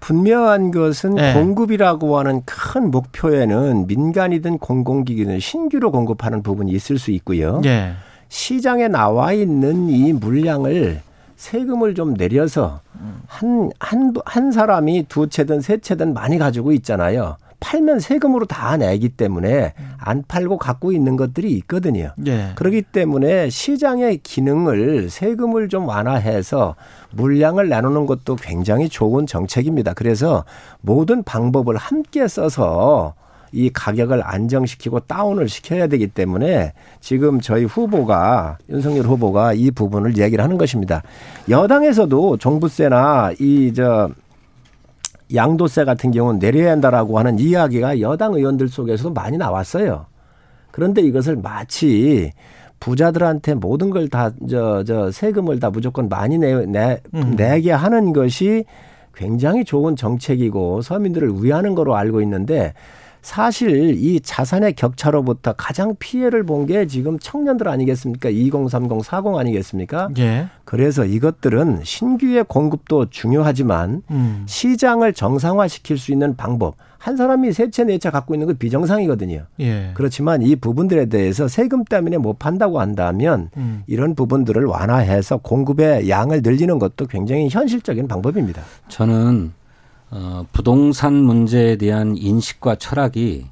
분명한 것은 네. 공급이라고 하는 큰 목표에는 민간이든 공공기관이든 신규로 공급하는 부분이 있을 수 있고요. 예. 시장에 나와 있는 이 물량을 세금을 좀 내려서 한, 한, 한 사람이 두 채든 세 채든 많이 가지고 있잖아요. 팔면 세금으로 다 내기 때문에 안 팔고 갖고 있는 것들이 있거든요. 예. 그렇기 때문에 시장의 기능을 세금을 좀 완화해서 물량을 나누는 것도 굉장히 좋은 정책입니다. 그래서 모든 방법을 함께 써서 이 가격을 안정시키고 다운을 시켜야 되기 때문에 지금 저희 후보가 윤석열 후보가 이 부분을 얘기를 하는 것입니다. 여당에서도 종부세나 이저 양도세 같은 경우는 내려야 한다라고 하는 이야기가 여당 의원들 속에서도 많이 나왔어요. 그런데 이것을 마치 부자들한테 모든 걸 다 저저 세금을 다 무조건 많이 내, 내 음. 내게 하는 것이 굉장히 좋은 정책이고 서민들을 위하는 거로 알고 있는데 사실 이 자산의 격차로부터 가장 피해를 본 게 지금 청년들 아니겠습니까? 2030, 40 아니겠습니까? 예. 그래서 이것들은 신규의 공급도 중요하지만 음. 시장을 정상화시킬 수 있는 방법. 한 사람이 세 채 네 채 갖고 있는 건 비정상이거든요. 예. 그렇지만 이 부분들에 대해서 세금 때문에 못 판다고 한다면 음. 이런 부분들을 완화해서 공급의 양을 늘리는 것도 굉장히 현실적인 방법입니다. 저는 어, 부동산 문제에 대한 인식과 철학이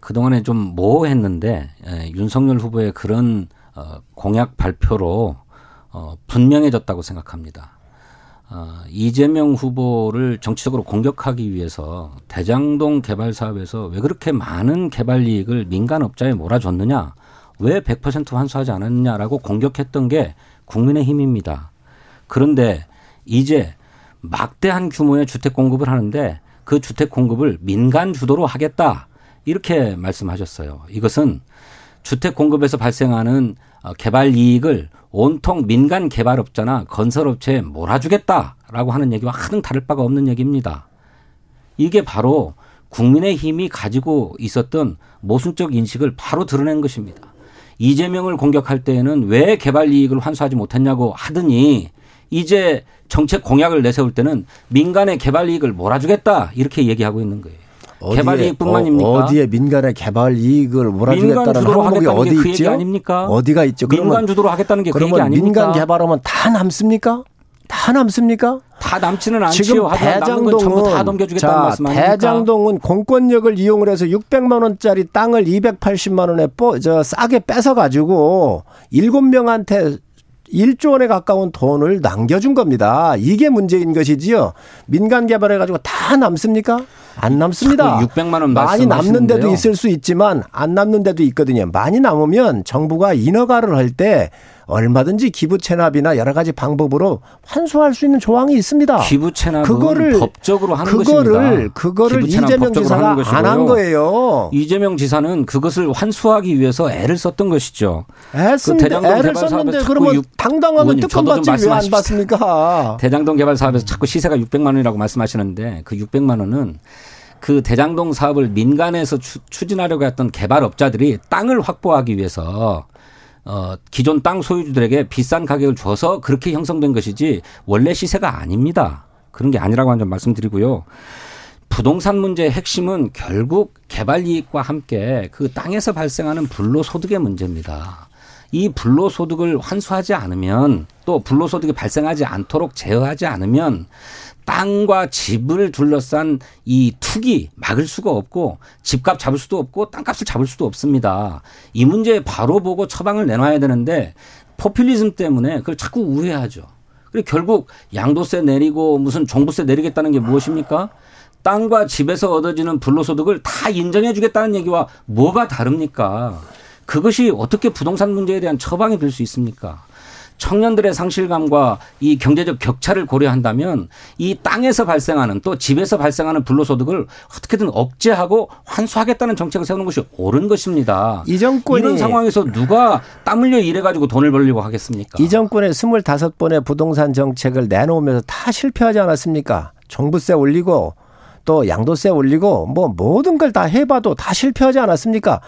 그동안에 좀 모호했는데 에, 윤석열 후보의 그런 어, 공약 발표로 어, 분명해졌다고 생각합니다. 어, 이재명 후보를 정치적으로 공격하기 위해서 대장동 개발 사업에서 왜 그렇게 많은 개발 이익을 민간업자에 몰아줬느냐, 왜 100% 환수하지 않았느냐라고 공격했던 게 국민의 힘입니다. 그런데 이제 막대한 규모의 주택 공급을 하는데 그 주택 공급을 민간 주도로 하겠다. 이렇게 말씀하셨어요. 이것은 주택 공급에서 발생하는 어, 개발 이익을 온통 민간 개발업자나 건설업체에 몰아주겠다라고 하는 얘기와 하등 다를 바가 없는 얘기입니다. 이게 바로 국민의 힘이 가지고 있었던 모순적 인식을 바로 드러낸 것입니다. 이재명을 공격할 때에는 왜 개발 이익을 환수하지 못했냐고 하더니 이제 정책 공약을 내세울 때는 민간의 개발 이익을 몰아주겠다 이렇게 얘기하고 있는 거예요. 개발 이익뿐만입니까? 어, 디에 민간의 개발 이익을 몰아주겠다는 항목이 하겠다는 어디 게그 있죠? 아닙니까? 어디가 있죠? 민간 그러면, 주도로 하겠다는 게 그 얘기 아닙니까? 민간 개발하면 다 남습니까? 다 남습니까? 다 남지는 않지요. 지금 전부 다 대장동은 넘겨주겠다는 자 말씀 아닙니까? 대장동은 공권력을 이용을 해서 600만 원짜리 땅을 280만 원에 뽀, 저 싸게 뺏어 가지고 7명한테 1조 원에 가까운 돈을 남겨준 겁니다. 이게 문제인 것이지요. 민간 개발해 가지고 다 남습니까? 안 남습니다. 자꾸 600만 원 많이 남는 데도. 있을 수 있지만 안 남는 데도 있거든요. 많이 남으면 정부가 인허가를 할때 얼마든지 기부 체납이나 여러 가지 방법으로 환수할 수 있는 조항이 있습니다. 기부 체납은 그거를 법적으로 하는 그거를 것입니다. 그거를 이재명 지사가 안 한. 거예요. 이재명 지사는 그것을 환수하기 위해서 애를 썼던 것이죠. 애쓴데 대장동 애를 썼는데 그러면 육- 당당하면 특검 받지 왜 안. 받습니까? <laughs> 대장동 개발 사업에서 자꾸 시세가 600만 원이라고 말씀하시는데 그 600만 원은 그 대장동 사업을 민간에서 추, 추진하려고 했던 개발업자들이 땅을 확보하기 위해서 어, 기존 땅 소유주들에게 비싼 가격을 줘서 그렇게 형성된 것이지 원래 시세가 아닙니다. 그런 게 아니라고 한 점 말씀드리고요. 부동산 문제의 핵심은 결국 개발 이익과 함께 그 땅에서 발생하는 불로 소득의 문제입니다. 이 불로 소득을 환수하지 않으면 또 불로 소득이 발생하지 않도록 제어하지 않으면 땅과 집을 둘러싼 이 투기 막을 수가 없고 집값 잡을 수도 없고 땅값을 잡을 수도 없습니다. 이 문제 바로 보고 처방을 내놔야 되는데 포퓰리즘 때문에 그걸 자꾸 우회하죠. 그리고 결국 양도세 내리고 무슨 종부세 내리겠다는 게 무엇입니까? 땅과 집에서 얻어지는 불로소득을 다 인정해 주겠다는 얘기와 뭐가 다릅니까? 그것이 어떻게 부동산 문제에 대한 처방이 될 수 있습니까? 청년들의 상실감과 이 경제적 격차를 고려한다면 이 땅에서 발생하는 또 집에서 발생하는 불로소득을 어떻게든 억제하고 환수하겠다는 정책을 세우는 것이 옳은 것입니다. 이 정권이 이런 상황에서 누가 땀 흘려 일해가지고 돈을 벌려고 하겠습니까? 이 정권의 25번의 부동산 정책을 내놓으면서 다 실패하지 않았습니까? 종부세 올리고 또 양도세 올리고 뭐 모든 걸 다 해봐도 다 실패하지 않았습니까?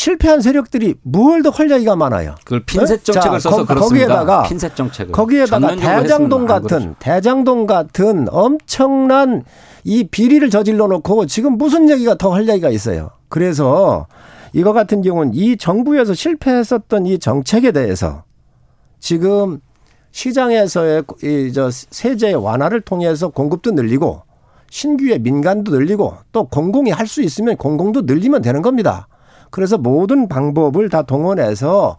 실패한 세력들이 뭘더할 얘기가 많아요. 그걸 핀셋 정책을 자, 써서 거- 그렇습니다. 거기에다가 핀셋 정책을 거기에다가 대장동 했으면 안 같은 그렇죠. 대장동 같은 엄청난 이 비리를 저질러 놓고 지금 무슨 얘기가 더할 얘기가 있어요. 그래서 이거 같은 경우는 이 정부에서 실패했었던 이 정책에 대해서 지금 시장에서의 이저 세제 완화를 통해서 공급도 늘리고 신규의 민간도 늘리고 또 공공이 할 수 있으면 공공도 늘리면 되는 겁니다. 그래서 모든 방법을 다 동원해서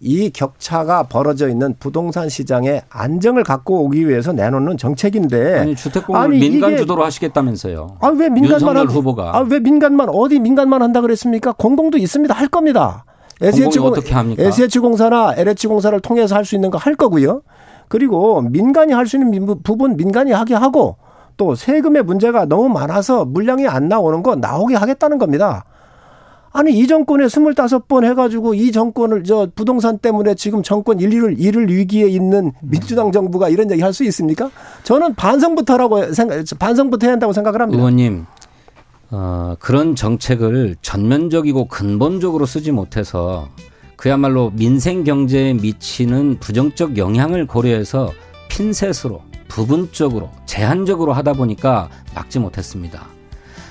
이 격차가 벌어져 있는 부동산 시장의 안정을 갖고 오기 위해서 내놓는 정책인데 아니 주택공을 아니, 민간 이게- 주도로 하시겠다면서요. 아 왜 민간만 한- 후보가 아왜 민간만 어디 민간만 한다 그랬습니까? 공공도 있습니다. 할 겁니다. 공공이 어떻게 합니까? SH공사나 LH공사를 통해서 할 수 있는 거 할 거고요. 그리고 민간이 할 수 있는 민- 부분 민간이 하게 하고 또 세금의 문제가 너무 많아서 물량이 안 나오는 거 나오게 하겠다는 겁니다. 아니 이 정권에 스물다섯 번 해가지고 이 정권을 저 부동산 때문에 지금 정권 일을 일을 위기에 있는 민주당 정부가 이런 얘기 할 수 있습니까? 저는 반성부터라고 생각 반성부터 해야 한다고 생각을 합니다. 의원님 어, 그런 정책을 전면적이고 근본적으로 쓰지 못해서 그야말로 민생 경제에 미치는 부정적 영향을 고려해서 핀셋으로 부분적으로 제한적으로 하다 보니까 막지 못했습니다.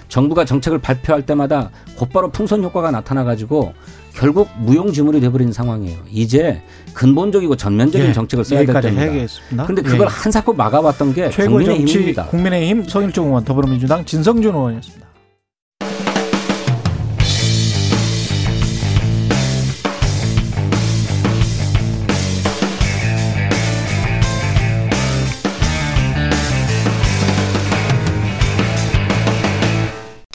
정부가 정책을 발표할 때마다 곧바로 풍선 효과가 나타나 가지고 결국 무용지물이 돼버린 상황이에요. 이제 근본적이고 전면적인 예, 정책을 써야 될 때입니다. 해야겠습니다. 그런데 그걸 예. 한사코 막아왔던 게 국민의힘입니다. 국민의힘 성일종 의원 더불어민주당 진성준 의원이었습니다.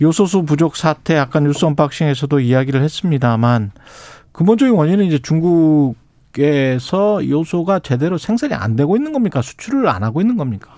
요소수 부족 사태 아까 뉴스 언박싱에서도 이야기를 했습니다만 근본적인 원인은 이제 중국에서 요소가 제대로 생산이 안 되고 있는 겁니까? 수출을 안 하고 있는 겁니까?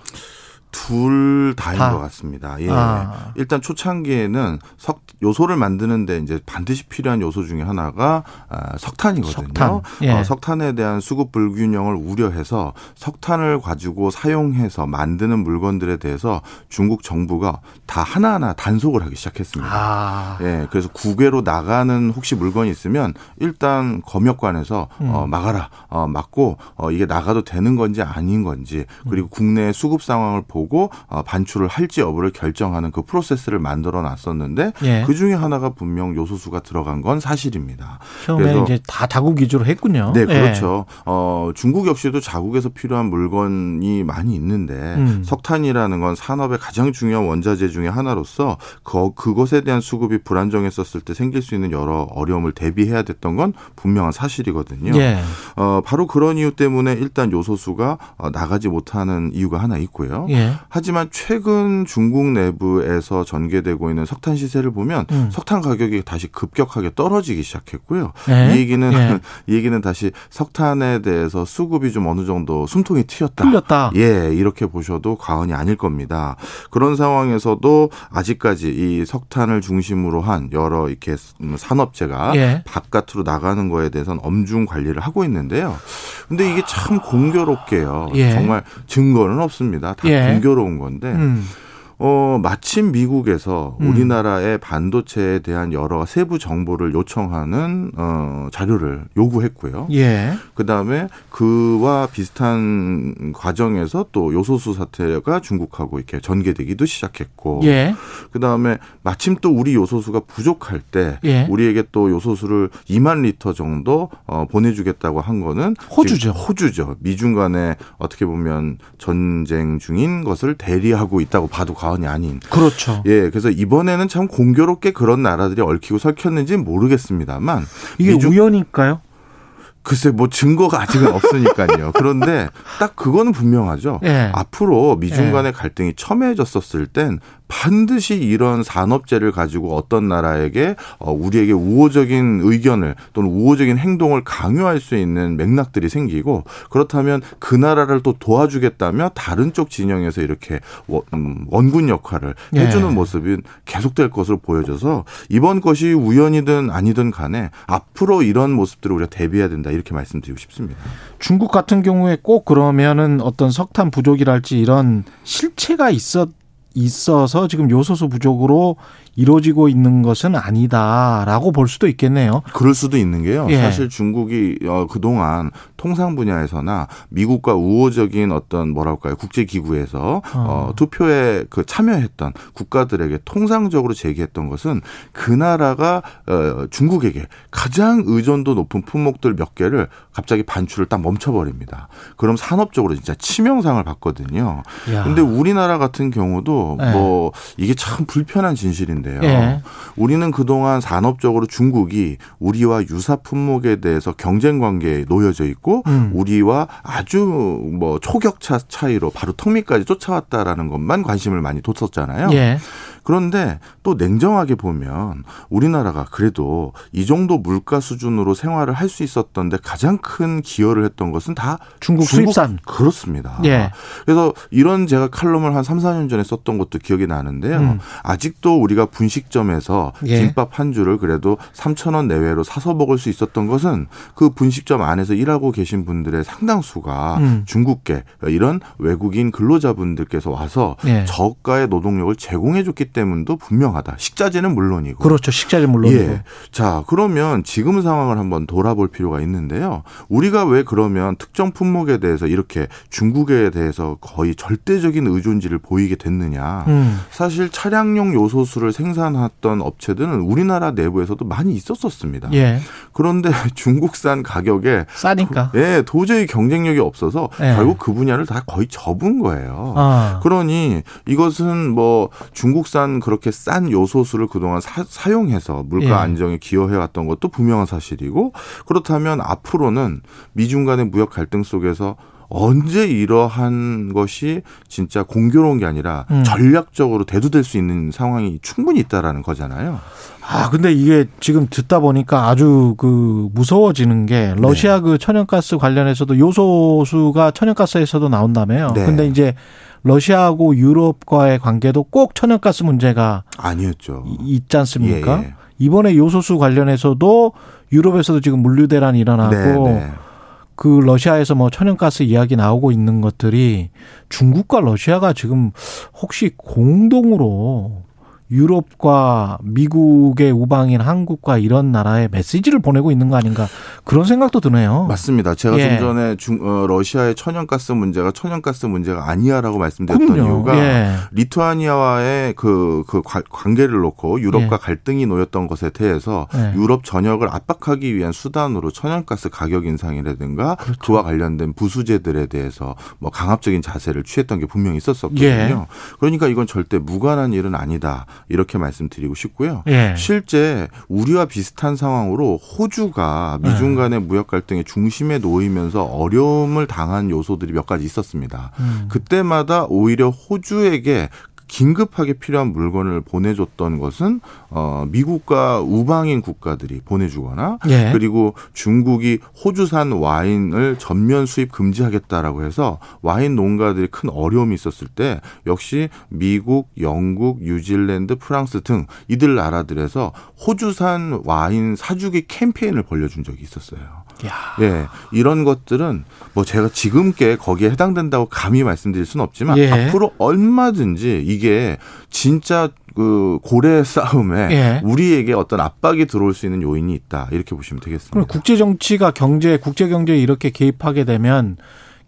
둘 다인 다. 것 같습니다. 예. 아. 일단 초창기에는 석 요소를 만드는데 이제 반드시 필요한 요소 중에 하나가 아, 석탄이거든요. 석탄. 예. 어, 석탄에 대한 수급 불균형을 우려해서 석탄을 가지고 사용해서 만드는 물건들에 대해서 중국 정부가 다 하나하나 단속을 하기 시작했습니다. 아. 예, 그래서 국외로 나가는 혹시 물건이 있으면 일단 검역관에서 음. 어, 막아라, 어, 막고 어, 이게 나가도 되는 건지 아닌 건지 그리고 국내 수급 상황을 보고 어, 반출을 할지 여부를 결정하는 그 프로세스를 만들어 놨었는데 예. 그 중에 하나가 분명 요소수가 들어간 건 사실입니다. 처음에 이제 다 자국 위주로 했군요. 네, 예. 그렇죠. 어, 중국 역시도 자국에서 필요한 물건이 많이 있는데 음. 석탄이라는 건 산업의 가장 중요한 원자재 중에 하나로서 그, 그것에 대한 수급이 불안정했었을 때 생길 수 있는 여러 어려움을 대비해야 됐던 건 분명한 사실이거든요. 예. 어, 바로 그런 이유 때문에 일단 요소수가 어, 나가지 못하는 이유가 하나 있고요. 예. 하지만 최근 중국 내부에서 전개되고 있는 석탄 시세를 보면 뭐냐면 음. 석탄 가격이 다시 급격하게 떨어지기 시작했고요. 예? 이 얘기는 예. <laughs> 이 얘기는 다시 석탄에 대해서 수급이 좀 어느 정도 숨통이 트였다. 풀렸다. 예, 이렇게 보셔도 과언이 아닐 겁니다. 그런 상황에서도 아직까지 이 석탄을 중심으로 한 여러 이렇게 산업체가 예. 바깥으로 나가는 거에 대해서는 엄중 관리를 하고 있는데요. 근데 이게 참 공교롭게요. 예. 정말 증거는 없습니다. 다 예. 공교로운 건데 음. 어, 마침 미국에서 음. 우리나라의 반도체에 대한 여러 세부 정보를 요청하는 어, 자료를 요구했고요. 예. 그다음에 그와 비슷한 과정에서 또 요소수 사태가 중국하고 이렇게 전개되기도 시작했고 예. 그다음에 마침 또 우리 요소수가 부족할 때 예. 우리에게 또 요소수를 2만 리터 정도 어, 보내 주겠다고 한 거는 호주죠. 호주죠. 미중 간에 어떻게 보면 전쟁 중인 것을 대리하고 있다고 봐도 과 언이 아닌. 그렇죠. 예, 그래서 이번에는 참 공교롭게 그런 나라들이 얽히고 설켰는지는 모르겠습니다만 이게 미중- 우연일까요? 글쎄 뭐 증거가 아직은 없으니까요. <laughs> 그런데 딱 그거는 분명하죠. 예. 앞으로 미중 예. 간의 갈등이 첨예해졌었을 땐 반드시 이런 산업재를 가지고 어떤 나라에게 어, 우리에게 우호적인 의견을 또는 우호적인 행동을 강요할 수 있는 맥락들이 생기고 그렇다면 그 나라를 또 도와주겠다며 다른 쪽 진영에서 이렇게 원- 음, 원군 역할을 예. 해주는 모습이 계속될 것으로 보여져서 이번 것이 우연이든 아니든 간에 앞으로 이런 모습들을 우리가 대비해야 된다 이렇게 말씀드리고 싶습니다. 중국 같은 경우에 꼭 그러면은 어떤 석탄 부족이랄지 이런 실체가 있었 있어서 지금 요소수 부족으로 이루어지고 있는 것은 아니다라고 볼 수도 있겠네요. 그럴 수도 있는 게요. 예. 사실 중국이 어, 그동안 통상 분야에서나 미국과 우호적인 어떤 뭐랄까요 국제 기구에서 어, 투표에 그 참여했던 국가들에게 통상적으로 제기했던 것은 그 나라가 어, 중국에게 가장 의존도 높은 품목들 몇 개를 갑자기 반출을 딱 멈춰버립니다. 그럼 산업적으로 진짜 치명상을 받거든요. 야. 근데 우리나라 같은 경우도 예. 뭐 이게 참 불편한 진실인데 요. 예. 우리는 그동안 산업적으로 중국이 우리와 유사 품목에 대해서 경쟁 관계에 놓여져 있고 음. 우리와 아주 뭐 초격차 차이로 바로 턱밑까지 쫓아왔다라는 것만 관심을 많이 뒀었잖아요. 예. 그런데 또 냉정하게 보면 우리나라가 그래도 이 정도 물가 수준으로 생활을 할 수 있었던데 가장 큰 기여를 했던 것은 다 중국 수입산. 그렇습니다. 예. 그래서 이런 제가 칼럼을 한 3, 4년 전에 썼던 것도 기억이 나는데요. 음. 아직도 우리가 분식점에서 예. 김밥 한 줄을 그래도 3천 원 내외로 사서 먹을 수 있었던 것은 그 분식점 안에서 일하고 계신 분들의 상당수가 음. 중국계 이런 외국인 근로자분들께서 와서 예. 저가의 노동력을 제공해 줬기 때문도 분명하다. 식자재는 물론이고. 그렇죠. 식자재 물론이고. 예. 자, 그러면 지금 상황을 한번 돌아볼 필요가 있는데요. 우리가 왜 그러면 특정 품목에 대해서 이렇게 중국에 대해서 거의 절대적인 의존지를 보이게 됐느냐. 음. 사실 차량용 요소수를 생 산했던 업체들은 우리나라 내부에서도 많이 있었었습니다. 예. 그런데 <laughs> 중국산 가격에 싸니까. 예, 도저히 경쟁력이 없어서 예. 결국 그 분야를 다 거의 접은 거예요. 아. 그러니 이것은 뭐 중국산 그렇게 싼 요소수를 그동안 사, 용해서 물가 예. 안정에 기여해 왔던 것도 분명한 사실이고 그렇다면 앞으로는 미중 간의 무역 갈등 속에서 언제 이러한 것이 진짜 공교로운 게 아니라 음. 전략적으로 대두될 수 있는 상황이 충분히 있다라는 거잖아요. 아, 근데 이게 지금 듣다 보니까 아주 그 무서워지는 게 러시아 그 천연가스 관련해서도 요소수가 천연가스에서도 나온다며요. 네. 근데 이제 러시아하고 유럽과의 관계도 꼭 천연가스 문제가 아니었죠. 이- 있지 않습니까? 예, 예. 이번에 요소수 관련해서도 유럽에서도 지금 물류 대란이 일어나고 네, 네. 그 러시아에서 뭐 천연가스 이야기 나오고 있는 것들이 중국과 러시아가 지금 혹시 공동으로 유럽과 미국의 우방인 한국과 이런 나라에 메시지를 보내고 있는 거 아닌가 그런 생각도 드네요. 맞습니다. 제가 예. 좀 전에 중, 어, 러시아의 천연가스 문제가 천연가스 문제가 아니야라고 말씀드렸던 그럼요. 이유가 예. 리투아니아와의 그, 그 관- 관계를 놓고 유럽과 예. 갈등이 놓였던 것에 대해서 예. 유럽 전역을 압박하기 위한 수단으로 천연가스 가격 인상이라든가 그렇죠. 그와 관련된 부수제들에 대해서 뭐 강압적인 자세를 취했던 게 분명히 있었었거든요. 예. 그러니까 이건 절대 무관한 일은 아니다. 이렇게 말씀드리고 싶고요. 예. 실제 우리와 비슷한 상황으로 호주가 미중 네. 간의 무역 갈등의 중심에 놓이면서 어려움을 당한 요소들이 몇 가지 있었습니다. 음. 그때마다 오히려 호주에게 긴급하게 필요한 물건을 보내줬던 것은 어 미국과 우방인 국가들이 보내주거나 예. 그리고 중국이 호주산 와인을 전면 수입 금지하겠다라고 해서 와인 농가들이 큰 어려움이 있었을 때 역시 미국, 영국, 뉴질랜드, 프랑스 등 이들 나라들에서 호주산 와인 사주기 캠페인을 벌려준 적이 있었어요. 예, 이런 것들은 뭐 제가 지금께 거기에 해당된다고 감히 말씀드릴 수는 없지만 예. 앞으로 얼마든지 이게 진짜 그 고래 <laughs> 싸움에 예. 우리에게 어떤 압박이 들어올 수 있는 요인이 있다 이렇게 보시면 되겠습니다. 국제 정치가 경제, 국제 경제에 이렇게 개입하게 되면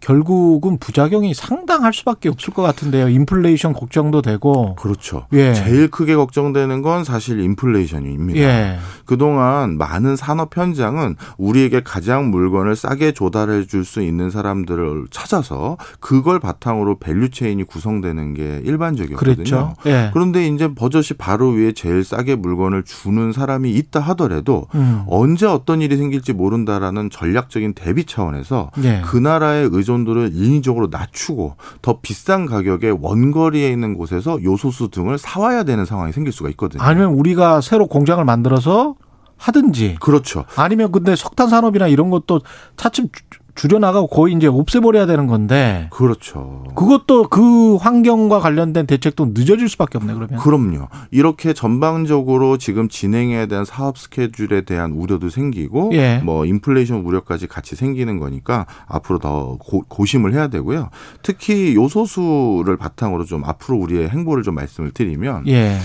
결국은 부작용이 상당할 수밖에 없을 것 같은데요. 인플레이션 걱정도 되고. 그렇죠. 예. 제일 크게 걱정되는 건 사실 인플레이션입니다. 예. 그동안 많은 산업 현장은 우리에게 가장 물건을 싸게 조달해 줄 수 있는 사람들을 찾아서 그걸 바탕으로 value chain이 구성되는 게 일반적이었거든요. 그랬죠. 예. 그런데 이제 버젓이 바로 위에 제일 싸게 물건을 주는 사람이 있다 하더라도 음. 언제 어떤 일이 생길지 모른다라는 전략적인 대비 차원에서 예. 그 나라의 의존 도를 인위적으로 낮추고 더 비싼 가격에 원거리에 있는 곳에서 요소수 등을 사와야 되는 상황이 생길 수가 있거든요. 아니면 우리가 새로 공장을 만들어서 하든지. 그렇죠. 아니면 근데 석탄 산업이나 이런 것도 차츰 주- 줄여나가고 거의 이제 없애버려야 되는 건데. 그렇죠. 그것도 그 환경과 관련된 대책도 늦어질 수밖에 없네 그러면. 그럼요. 이렇게 전방적으로 지금 진행해야 되는 사업 스케줄에 대한 우려도 생기고 예. 뭐 인플레이션 우려까지 같이 생기는 거니까 앞으로 더 고, 고심을 해야 되고요. 특히 요소수를 바탕으로 좀 앞으로 우리의 행보를 좀 말씀을 드리면 예.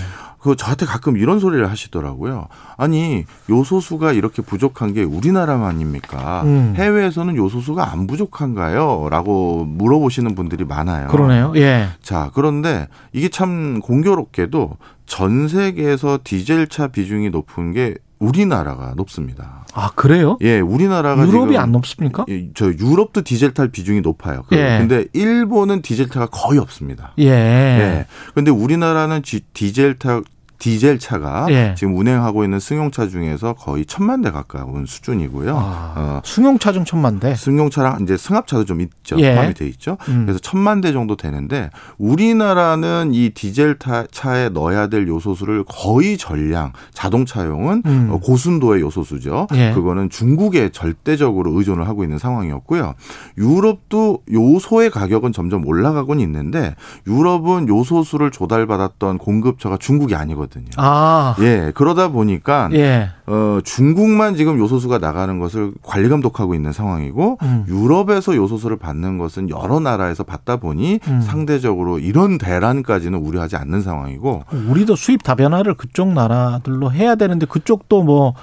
그 저한테 가끔 이런 소리를 하시더라고요. 아니 요소수가 이렇게 부족한 게 우리나라만입니까? 음. 해외에서는 요소수가 안 부족한가요?라고 물어보시는 분들이 많아요. 그러네요. 예. 자 그런데 이게 참 공교롭게도 전 세계에서 디젤차 비중이 높은 게 우리나라가 높습니다. 아 그래요? 예, 우리나라가 유럽이 안 높습니까? 예, 저 유럽도 디젤차 비중이 높아요. 그- 예. 근데 일본은 디젤차가 거의 없습니다. 예. 예. 근데 우리나라는 지- 디젤차 디젤 차가 예. 지금 운행하고 있는 승용차 중에서 거의 천만 대 가까운 수준이고요. 아, 어, 승용차 중 천만 대. 승용차랑 이제 승합차도 좀 있죠. 예. 포함이 돼 있죠. 음. 그래서 천만 대 정도 되는데 우리나라는 이 디젤 타- 차에 넣어야 될 요소수를 거의 전량 자동차용은 음. 어, 고순도의 요소수죠. 예. 그거는 중국에 절대적으로 의존을 하고 있는 상황이었고요. 유럽도 요소의 가격은 점점 올라가곤 있는데 유럽은 요소수를 조달받았던 공급처가 중국이 아니거든요. 아. 예, 그러다 보니까 예. 어, 중국만 지금 요소수가 나가는 것을 관리 감독하고 있는 상황이고 음. 유럽에서 요소수를 받는 것은 여러 나라에서 받다 보니 음. 상대적으로 이런 대란까지는 우려하지 않는 상황이고 우리도 수입 다변화를 그쪽 나라들로 해야 되는데 그쪽도 뭐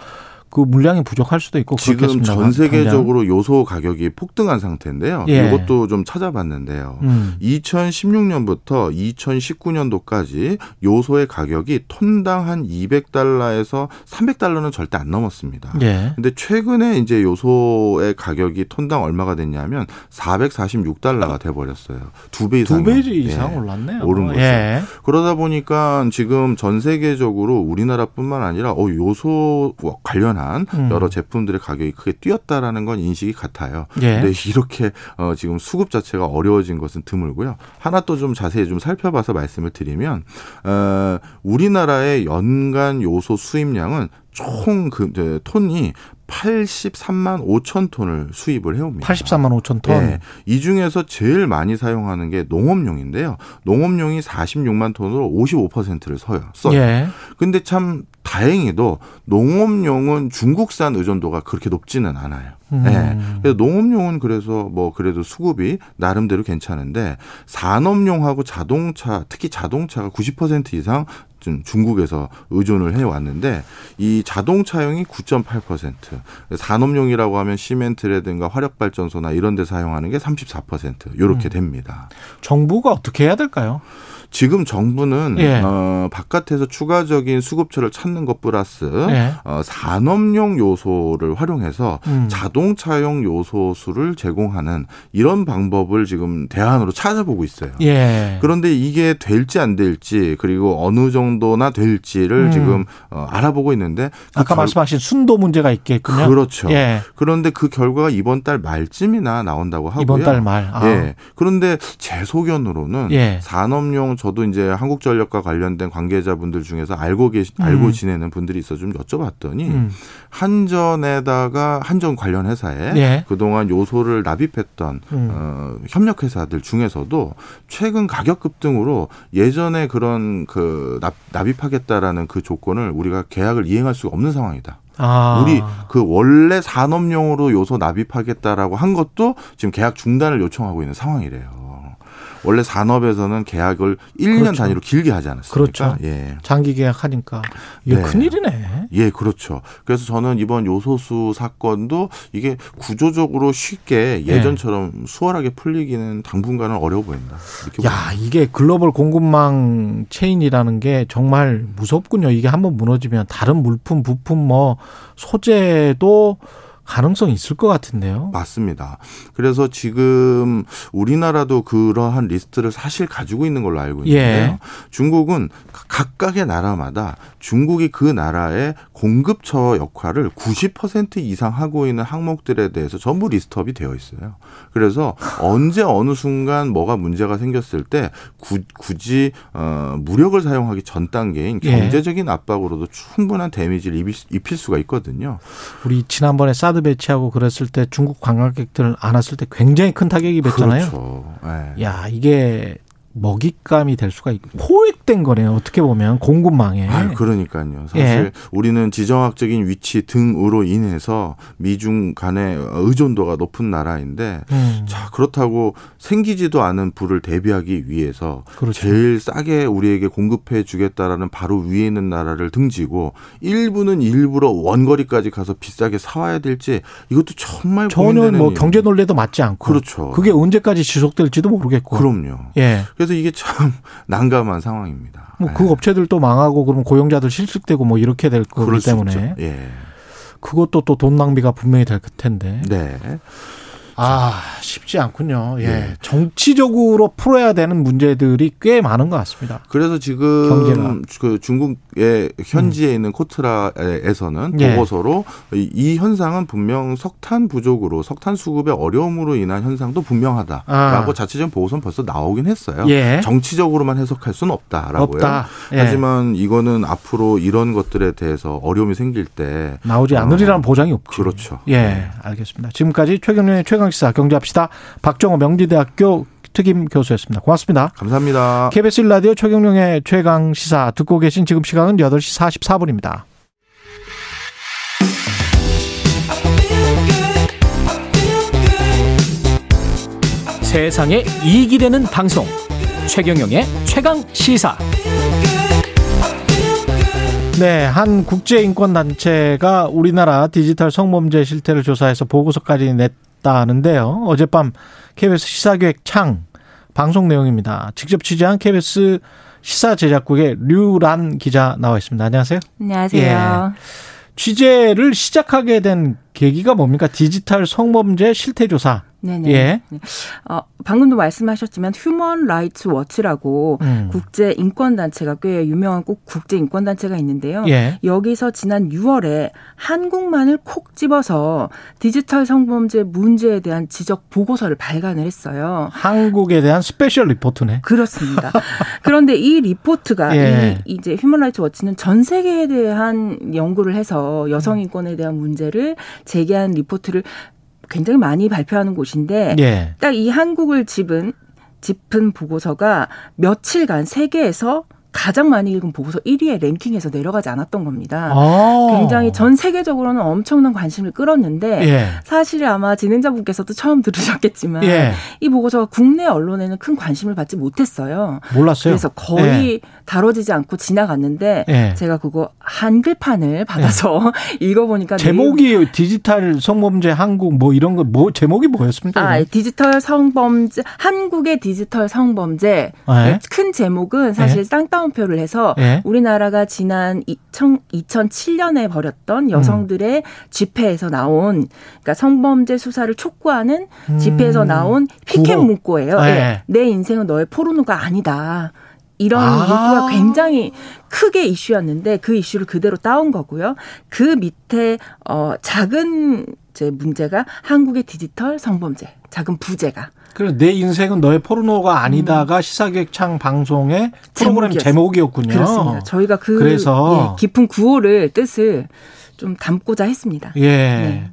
그 물량이 부족할 수도 있고 지금. 전 세계적으로 요소 가격이 폭등한 상태인데요. 예. 이것도 좀 찾아봤는데요. 음. 2016년부터 2019년도까지 요소의 가격이 톤당 한 200달러에서 300달러는 절대 안 넘었습니다. 예. 근데 최근에 이제 요소의 가격이 톤당 얼마가 됐냐면 446달러가 돼 버렸어요. 두 배 이상 두배 이상 올랐네요. 오른 거죠. 예. 그러다 보니까 지금 전 세계적으로 우리나라뿐만 아니라 어 요소 관련한 음. 여러 제품들의 가격이 크게 뛰었다라는 건 인식이 같아요. 예. 근데 이렇게 어 지금 수급 자체가 어려워진 것은 드물고요. 하나 또 좀 자세히 좀 살펴봐서 말씀을 드리면 어 우리나라의 연간 요소 수입량은 총그 톤이 83만 5천 톤을 수입을 해옵니다. 83만 5천 톤. 예, 이 중에서 제일 많이 사용하는 게 농업용인데요. 농업용이 46만 톤으로 55%를 써요. 써요. 예. 근데 참 다행히도 농업용은 중국산 의존도가 그렇게 높지는 않아요. 음. 예. 그래서 농업용은 그래서 뭐 그래도 수급이 나름대로 괜찮은데 산업용하고 자동차, 특히 자동차가 90% 이상 좀 중국에서 의존을 해 왔는데 이 자동차용이 9.8%, 산업용이라고 하면 시멘트라든가 화력 발전소나 이런 데 사용하는 게 34% 요렇게 음. 됩니다. 정부가 어떻게 해야 될까요? 지금 정부는 예. 어, 바깥에서 추가적인 수급처를 찾는 것 플러스 예. 어, 산업용 요소를 활용해서 음. 자동차용 요소수를 제공하는 이런 방법을 지금 대안으로 찾아보고 있어요. 예. 그런데 이게 될지 안 될지 그리고 어느 정도나 될지를 음. 지금 어, 알아보고 있는데 그 아까 결- 말씀하신 순도 문제가 있겠군요. 그렇죠. 예. 그런데 그 결과가 이번 달 말쯤이나 나온다고 하고요. 이번 달 말. 아. 예. 그런데 제 소견으로는 예. 산업용 저도 이제 한국전력과 관련된 관계자분들 중에서 알고 계시 음. 알고 지내는 분들이 있어 좀 여쭤봤더니 음. 한전에다가 한전 관련 회사에 예. 그동안 요소를 납입했던 음. 어, 협력 회사들 중에서도 최근 가격 급등으로 예전에 그런 그 납, 납입하겠다라는 그 조건을 우리가 계약을 이행할 수가 없는 상황이다. 아. 우리 그 원래 산업용으로 요소 납입하겠다라고 한 것도 지금 계약 중단을 요청하고 있는 상황이래요. 원래 산업에서는 계약을 1년 그렇죠. 단위로 길게 하지 않았습니까? 그렇죠. 예. 장기 계약하니까 이게 네. 큰일이네. 예, 그렇죠. 그래서 저는 이번 요소수 사건도 이게 구조적으로 쉽게 예전처럼 수월하게 풀리기는 당분간은 어려워 보인다. 이렇게 야, 이게 글로벌 공급망 체인이라는 게 정말 무섭군요. 이게 한번 무너지면 다른 물품, 부품 뭐 소재도 가능성이 있을 것 같은데요. 맞습니다. 그래서 지금 우리나라도 그러한 리스트를 사실 가지고 있는 걸로 알고 있는데요. 예. 중국은 각각의 나라마다 중국이 그 나라의 공급처 역할을 90% 이상 하고 있는 항목들에 대해서 전부 리스트업이 되어 있어요. 그래서 언제 어느 순간 뭐가 문제가 생겼을 때 구, 굳이 어, 무력을 사용하기 전 단계인 예. 경제적인 압박으로도 충분한 데미지를 입힐, 입힐 수가 있거든요. 우리 지난번에 사드 배치하고 그랬을 때 중국 관광객들 안 왔을 때 굉장히 큰 타격이 됐잖아요. 그렇죠. 예. 야, 이게 먹잇감이 될 수가 있고 포획된 거네요. 어떻게 보면 공급망에. 아, 그러니까요. 사실 예. 우리는 지정학적인 위치 등으로 인해서 미중 간의 의존도가 높은 나라인데 음, 자 그렇다고 생기지도 않은 불을 대비하기 위해서 그렇죠. 제일 싸게 우리에게 공급해 주겠다라는 바로 위에 있는 나라를 등지고 일부는 일부러 원거리까지 가서 비싸게 사와야 될지 이것도 정말 전혀 뭐. 경제 논리도 맞지 않고. 그렇죠. 그게 언제까지 지속될지도 모르겠고. 그럼요. 예. 그래서 이게 참 <laughs> 난감한 상황입니다. 뭐 예. 그 업체들도 망하고 그러면 고용자들 실직되고 뭐 이렇게 될 거기 때문에. 예. 그것도 또 돈 낭비가 분명히 될 텐데. 네. 아, 쉽지 않군요. 예. 예. 정치적으로 풀어야 되는 문제들이 꽤 많은 것 같습니다. 그래서 지금 경제가. 그 중국의 현지에 있는 코트라에서는 예. 보고서로 이, 이 현상은 분명 석탄 부족으로 석탄 수급의 어려움으로 인한 현상도 분명하다라고 아. 자체적인 보고서는 벌써 나오긴 했어요. 예. 정치적으로만 해석할 수는 없다라고요. 없다. 예. 하지만 이거는 앞으로 이런 것들에 대해서 어려움이 생길 때 나오지 않으리라는 보장이 없죠. 그렇죠. 예, 알겠습니다. 지금까지 최경련의 최강 시사 경제합시다. 박정호 명지대학교 특임 교수였습니다. 고맙습니다. 감사합니다. KBS 라디오 최경련의 최강 시사 듣고 계신 지금 시간은 8시 44분입니다. 세상에 이익이 되는 방송 최경영의 최강 시사 네, 한 국제인권단체가 우리나라 디지털 성범죄 실태를 조사해서 보고서까지 냈 다는데요. 어젯밤 KBS 시사기획 창 방송 내용입니다. 직접 취재한 KBS 시사 제작국의 류란 기자 나와 있습니다. 안녕하세요. 안녕하세요. 취재를 시작하게 된 계기가 뭡니까? 디지털 성범죄 실태 조사. 네네. 예. 어, 방금도 말씀하셨지만 휴먼 라이츠 워치라고 음. 국제 인권 단체가 꽤 유명한 꼭 국제 인권 단체가 있는데요. 예. 여기서 지난 6월에 한국만을 콕 집어서 디지털 성범죄 문제에 대한 지적 보고서를 발간을 했어요. 한국에 대한 special 리포트네. 그렇습니다. 그런데 이 리포트가 예. 이 이제 휴먼 라이츠 워치는 전 세계에 대한 연구를 해서 여성 인권에 대한 문제를 제기한 리포트를 굉장히 많이 발표하는 곳인데 예. 딱이 한국을 집은 짚은 보고서가 며칠간 세계에서 가장 많이 읽은 보고서 1위에 랭킹에서 내려가지 않았던 겁니다. 아. 굉장히 전 세계적으로는 엄청난 관심을 끌었는데 예. 사실 아마 진행자분께서도 처음 들으셨겠지만 예. 이 보고서가 국내 언론에는 큰 관심을 받지 못했어요. 몰랐어요. 그래서 거의 다뤄지지 않고 지나갔는데 예. 제가 그거 한글판을 받아서 <laughs> 읽어보니까 제목이 디지털 성범죄 한국 뭐 이런 거 뭐 제목이 뭐였습니까? 아? 디지털 성범죄, 한국의 디지털 성범죄. 네. 큰 제목은 사실 쌍 따옴표를 해서 네. 우리나라가 지난 2000, 2007년에 벌였던 여성들의 집회에서 나온, 그러니까 성범죄 수사를 촉구하는 집회에서 음. 나온 피켓. 문구예요. 네. 네. 내 인생은 너의 포르노가 아니다. 이런 아. 문구가 굉장히 크게 이슈였는데 그 이슈를 그대로 따온 거고요. 그 밑에 어 작은 번째 문제가 한국의 디지털 성범죄, 작은 부재가. 그래서 내 인생은 너의 포르노가 아니다가 음. 시사기획창 방송의 프로그램 제목이었군요. 그렇습니다. 저희가 그 그래서 예, 깊은 구호를 뜻을 좀 담고자 했습니다. 예. 네.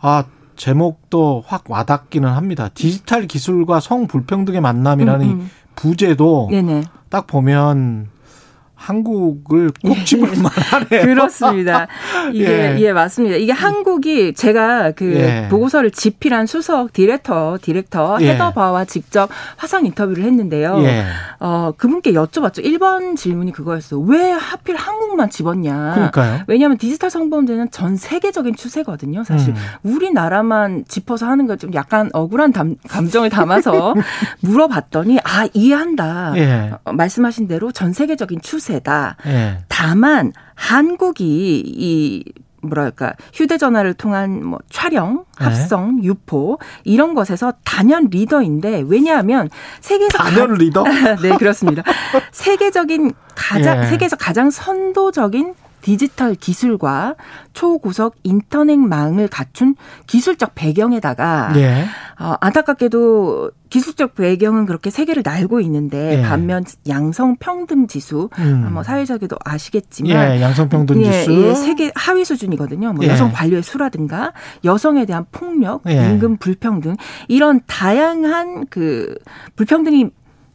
아 제목도 확 와닿기는 합니다. 디지털 기술과 성 불평등의 만남이라는 음, 음. 부제도 네네. 딱 보면 한국을 꼭 집을 만하네요. <laughs> 그렇습니다. 이게 예. 예. 맞습니다. 이게 한국이 제가 그 예. 보고서를 집필한 수석 디렉터 디렉터 예. 헤더 바와 직접 화상 인터뷰를 했는데요. 예. 어 그분께 여쭤봤죠. 1번 질문이 그거였어요. 왜 하필 한국만 집었냐? 그러니까요. 왜냐하면 디지털 성범죄는 전 세계적인 추세거든요. 사실 음. 우리나라만 짚어서 하는 거 좀 약간 억울한 담, 감정을 담아서 <laughs> 물어봤더니 아 이해한다. 예. 어, 말씀하신 대로 전 세계적인 추세. 추세다. 예. 다만 한국이 이 뭐랄까 휴대전화를 통한 뭐 촬영, 네. 합성, 네. 유포 이런 것에서 단연 리더인데 왜냐하면 세계에서 단연 가... 리더? <laughs> 네 그렇습니다. 세계적인 가장 예. 세계에서 가장 선도적인 디지털 기술과 초고속 인터넷망을 갖춘 기술적 배경에다가 예. 어, 안타깝게도 기술적 배경은 그렇게 세계를 날고 있는데 예. 반면 양성 평등 지수 음. 뭐 사회적에도 아시겠지만 예, 양성 평등 예, 지수 예, 세계 하위 수준이거든요. 뭐 예. 여성 관료의 수라든가 여성에 대한 폭력, 임금 불평등 이런 다양한 그 불평등이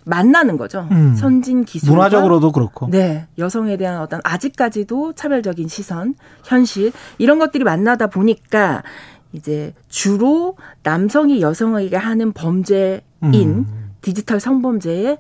만나는 거죠. 음. 선진 기술 문화적으로도 그렇고. 네. 여성에 대한 어떤 아직까지도 차별적인 시선, 현실 이런 것들이 만나다 보니까 이제 주로 남성이 여성에게 하는 범죄인 음. 디지털 성범죄에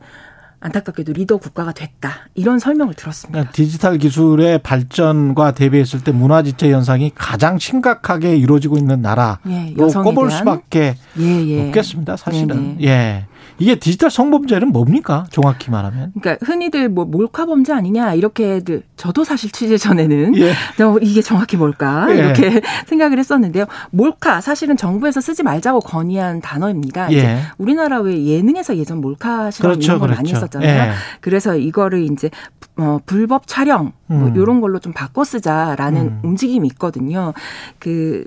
안타깝게도 리더 국가가 됐다. 이런 설명을 들었습니다. 그러니까 디지털 기술의 발전과 대비했을 때 문화 지체 현상이 가장 심각하게 이루어지고 있는 나라로 예, 꼽을 수밖에 예, 예. 없겠습니다. 사실은. 예. 이게 디지털 성범죄는 뭡니까? 정확히 말하면. 그러니까 흔히들 뭐 몰카 범죄 아니냐 이렇게들 저도 사실 취재 전에는 예. 이게 정확히 뭘까 예. 이렇게 <laughs> 생각을 했었는데요. 몰카 사실은 정부에서 쓰지 말자고 건의한 단어입니다. 예. 우리나라 왜 예능에서 예전 몰카 실험 그렇죠, 이런 걸 그렇죠. 많이 했었잖아요. 예. 그래서 이거를 이제 어, 불법 촬영 뭐 음. 이런 걸로 좀 바꿔 쓰자라는 음. 움직임이 있거든요. 그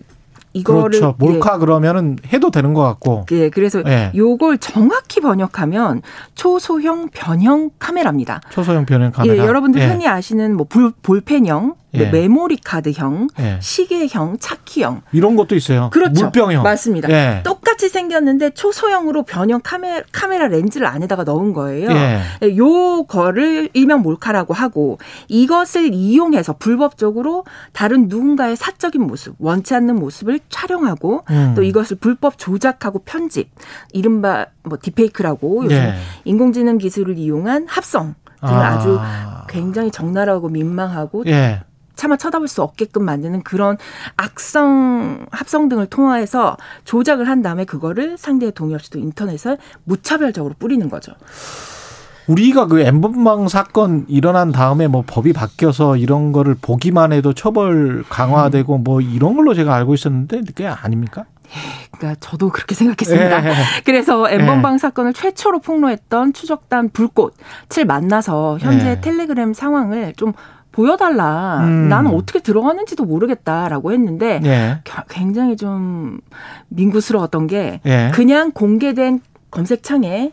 이거를 그렇죠. 몰카 예. 그러면은 해도 되는 것 같고. 예, 그래서 예. 요걸 정확히 번역하면 초소형 변형 카메라입니다. 초소형 변형 카메라. 예, 여러분들 예. 흔히 아시는 뭐 볼, 볼펜형 예. 메모리 카드형, 예. 시계형, 차키형 이런 것도 있어요. 그렇죠. 물병형 맞습니다. 예. 똑같이 생겼는데 초소형으로 변형 카메라, 카메라 렌즈를 안에다가 넣은 거예요. 예. 예. 요거를 일명 몰카라고 하고 이것을 이용해서 불법적으로 다른 누군가의 사적인 모습, 원치 않는 모습을 촬영하고 음. 또 이것을 불법 조작하고 편집, 이른바 뭐 디페이크라고 요즘 예. 인공지능 기술을 이용한 합성 등을 아. 아주 굉장히 적나라하고 민망하고 예. 차마 쳐다볼 수 없게끔 만드는 그런 악성 합성 등을 통해서 조작을 한 다음에 그거를 상대의 동의 없이도 인터넷에 무차별적으로 뿌리는 거죠. 우리가 그 엠번방 사건 일어난 다음에 뭐 법이 바뀌어서 이런 거를 보기만 해도 처벌 강화되고 뭐 이런 걸로 제가 알고 있었는데 그게 아닙니까? 예, 그러니까 저도 그렇게 생각했습니다. 예. 그래서 엠번방 예. 사건을 최초로 폭로했던 추적단 불꽃을 만나서 현재 예. 텔레그램 상황을 좀 보여달라. 음. 나는 어떻게 들어가는지도 모르겠다라고 했는데 예. 굉장히 좀 민구스러웠던 게 예. 그냥 공개된 검색창에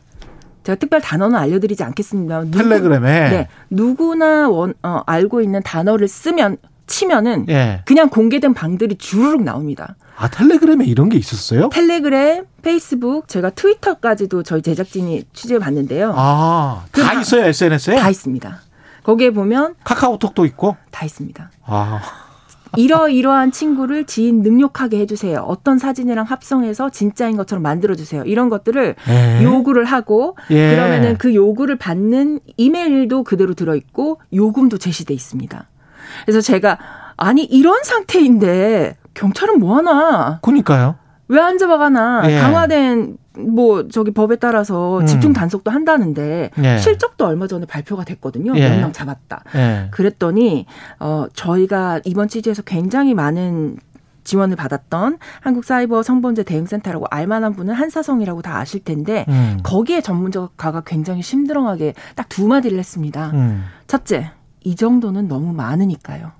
제가 특별 단어는 알려드리지 않겠습니다. 누구, 텔레그램에 네, 누구나 원, 어, 알고 있는 단어를 쓰면 치면은 예. 그냥 공개된 방들이 주르륵 나옵니다. 아 텔레그램에 이런 게 있었어요? 텔레그램, 페이스북, 제가 트위터까지도 저희 제작진이 취재해 봤는데요. 아다 그 있어요 SNS에? 다 있습니다. 거기에 보면 카카오톡도 있고 다 있습니다. 아. 이러이러한 친구를 지인 능력하게 해주세요. 어떤 사진이랑 합성해서 진짜인 것처럼 만들어주세요. 이런 것들을 에? 예. 요구를 하고 예. 그러면은 그 요구를 받는 이메일도 그대로 들어있고 요금도 제시돼 있습니다. 그래서 제가 아니 이런 상태인데 경찰은 뭐 하나? 그니까요. 왜안 잡아가나? 예. 강화된 뭐 저기 법에 따라서 음. 집중 단속도 한다는데 예. 실적도 얼마 전에 발표가 됐거든요. 예. 몇명 잡았다. 예. 그랬더니 어 저희가 이번 취재에서 굉장히 많은 지원을 받았던 한국 사이버 성범죄 대응센터라고 알만한 분은 한사성이라고 다 아실 텐데 음. 거기에 전문가가 굉장히 심드렁하게 딱 두 마디를 했습니다. 음. 첫째, 이 정도는 너무 많으니까요.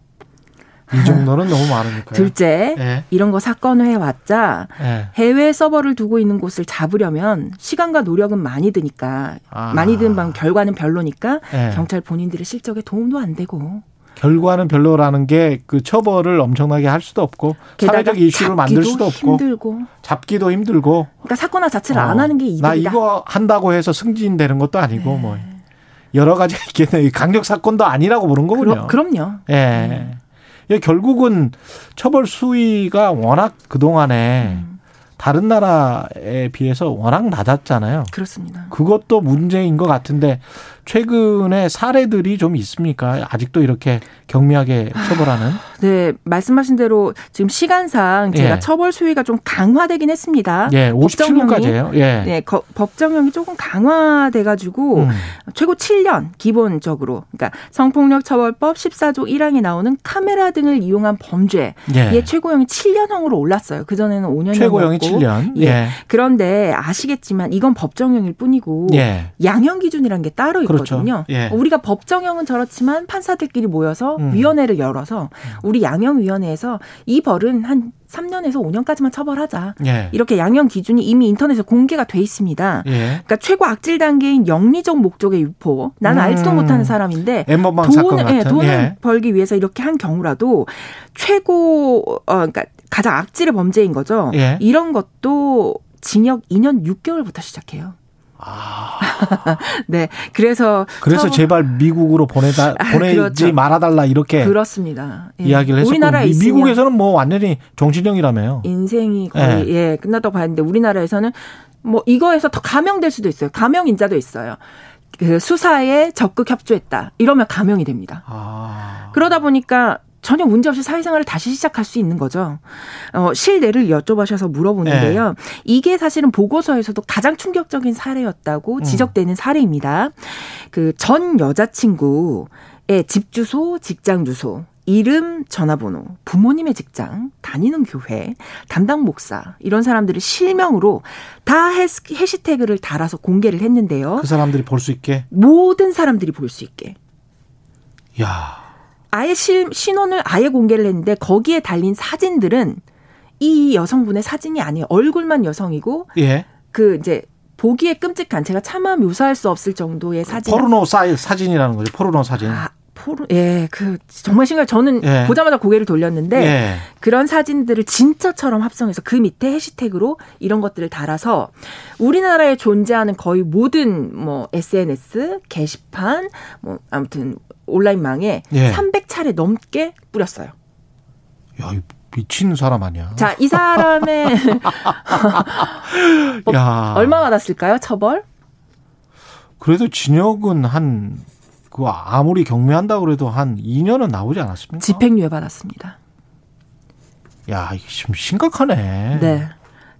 이 정도는 너무 많으니까. 둘째, 네. 이런 거 사건을 해왔자 네. 해외 서버를 두고 있는 곳을 잡으려면 시간과 노력은 많이 드니까 아. 많이 든방 결과는 별로니까 네. 경찰 본인들의 실적에 도움도 안 되고. 결과는 별로라는 게 그 처벌을 엄청나게 할 수도 없고 사회적 이슈를 만들 수도 없고 힘들고 잡기도 힘들고 그러니까 사건화 자체를 어. 안 하는 게 이득이다. 나 이거 한다고 해서 승진되는 것도 아니고 네. 뭐 여러 가지 <laughs> 있겠네. 강력 사건도 아니라고 보는 거군요. 그럼, 요 예. 네. 예. 결국은 처벌 수위가 워낙 그 동안에 음. 다른 나라에 비해서 워낙 낮았잖아요. 그렇습니다. 그것도 문제인 것 같은데 최근에 사례들이 좀 있습니까? 아직도 이렇게 경미하게 처벌하는? 네, 말씀하신 대로 지금 시간상 제가 예. 처벌 수위가 좀 강화되긴 했습니다. 예, 57년까지예요. 예. 네, 거, 법정형이 조금 강화돼 가지고 음. 최고 7년 기본적으로 그러니까 성폭력 처벌법 14조 1항에 나오는 카메라 등을 이용한 범죄 예. 예 최고형이 7년형으로 올랐어요. 그 전에는 5년이었고 최고형이 7년. 예. 예. 그런데 아시겠지만 이건 법정형일 뿐이고 예. 양형 기준이라는 게 따로. 있거든요. 그렇죠. 예. 우리가 법정형은 저렇지만 판사들끼리 모여서 음. 위원회를 열어서 음. 우리 양형위원회에서 이 벌은 한 3년에서 5년까지만 처벌하자. 예. 이렇게 양형 기준이 이미 인터넷에 공개가 돼 있습니다. 예. 그러니까 최고 악질 단계인 영리적 목적의 유포. 난 음. 알지도 못하는 사람인데 돈을 예, 돈을 예. 벌기 위해서 이렇게 한 경우라도 최고 어 그러니까 가장 악질의 범죄인 거죠. 예. 이런 것도 징역 2년 6개월부터 시작해요. 아. <laughs> 네. 그래서 그래서 처음... 제발 미국으로 보내다 <laughs> 아, 보내지 그렇죠. 말아달라 이렇게 그렇습니다. 예. 이야기를 했었고 우리나라에 미, 미국에서는 뭐 완전히 정신형이라며요. 인생이 거의 예, 예 끝났다고 봤는데 우리나라에서는 뭐 이거에서 더 감형될 수도 있어요. 감형 인자도 있어요. 그 수사에 적극 협조했다. 이러면 감형이 됩니다. 아. 그러다 보니까 전혀 문제 없이 사회생활을 다시 시작할 수 있는 거죠. 어, 실내를 여쭤보셔서 물어보는데요. 네. 이게 사실은 보고서에서도 가장 충격적인 사례였다고 음. 지적되는 사례입니다. 그 전 여자친구의 집 주소, 직장 주소, 이름, 전화번호, 부모님의 직장, 다니는 교회, 담당 목사 이런 사람들을 실명으로 다 해시태그를 달아서 공개를 했는데요. 그 사람들이 볼 수 있게 모든 사람들이 볼 수 있게. 야. 아예 실, 신원을 아예 공개를 했는데 거기에 달린 사진들은 이 여성분의 사진이 아니에요. 얼굴만 여성이고 예. 그 이제 보기에 끔찍한 제가 차마 묘사할 수 없을 정도의 사진. 포르노 사이 사진이라는 거죠. 포르노 사진. 아, 포르 예, 그 정말 신기해. 저는 예. 보자마자 고개를 돌렸는데 예. 그런 사진들을 진짜처럼 합성해서 그 밑에 해시태그로 이런 것들을 달아서 우리나라에 존재하는 거의 모든 뭐 SNS 게시판 뭐 아무튼 온라인망에 예. 300차례 넘게 뿌렸어요. 야, 미친 사람 아니야. 자, 이 사람의 <laughs> 뭐 야. 얼마 받았을까요? 처벌? 그래도 진역은 한, 그 아무리 경매한다 그래도 한 2년은 나오지 않았습니까? 집행유예 받았습니다. 야, 이게 좀 심각하네. 네.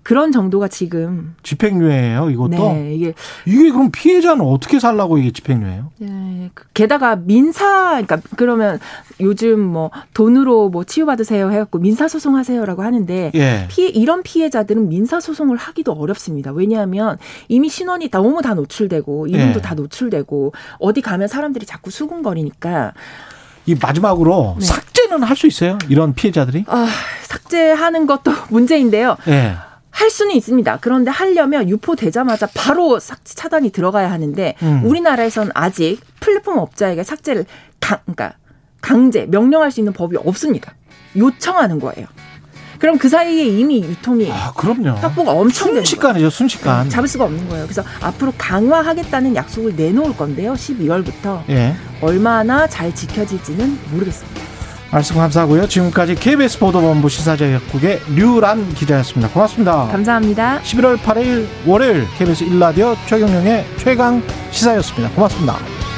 그런 정도가 지금 집행유예예요, 이것도. 네, 이게 이게 그럼 피해자는 어떻게 살라고 이게 집행유예요? 네, 게다가 민사 그러니까 그러면 요즘 뭐 돈으로 뭐 치유받으세요 해갖고 민사 소송하세요라고 하는데 예. 피해 이런 피해자들은 민사 소송을 하기도 어렵습니다. 왜냐하면 이미 신원이 너무 다 노출되고 이름도 예. 다 노출되고 어디 가면 사람들이 자꾸 수군거리니까. 이 마지막으로 네. 삭제는 할 수 있어요? 이런 피해자들이? 아, 삭제하는 것도 <laughs> 문제인데요. 예. 할 수는 있습니다. 그런데 하려면 유포되자마자 바로 삭제 차단이 들어가야 하는데 음. 우리나라에서는 아직 플랫폼 업자에게 삭제를 강, 그러니까 강제 명령할 수 있는 법이 없습니다. 요청하는 거예요. 그럼 그 사이에 이미 유통이 아, 그럼요. 확보가 엄청 순식간이죠, 순식간. 네, 잡을 수가 없는 거예요. 그래서 앞으로 강화하겠다는 약속을 내놓을 건데요. 12월부터 예. 얼마나 잘 지켜질지는 모르겠습니다. 말씀 감사하고요. 지금까지 KBS 보도본부 시사제약국의 류란 기자였습니다. 고맙습니다. 감사합니다. 11월 8일 월요일 KBS 1라디오 최경영의 최강 시사였습니다. 고맙습니다.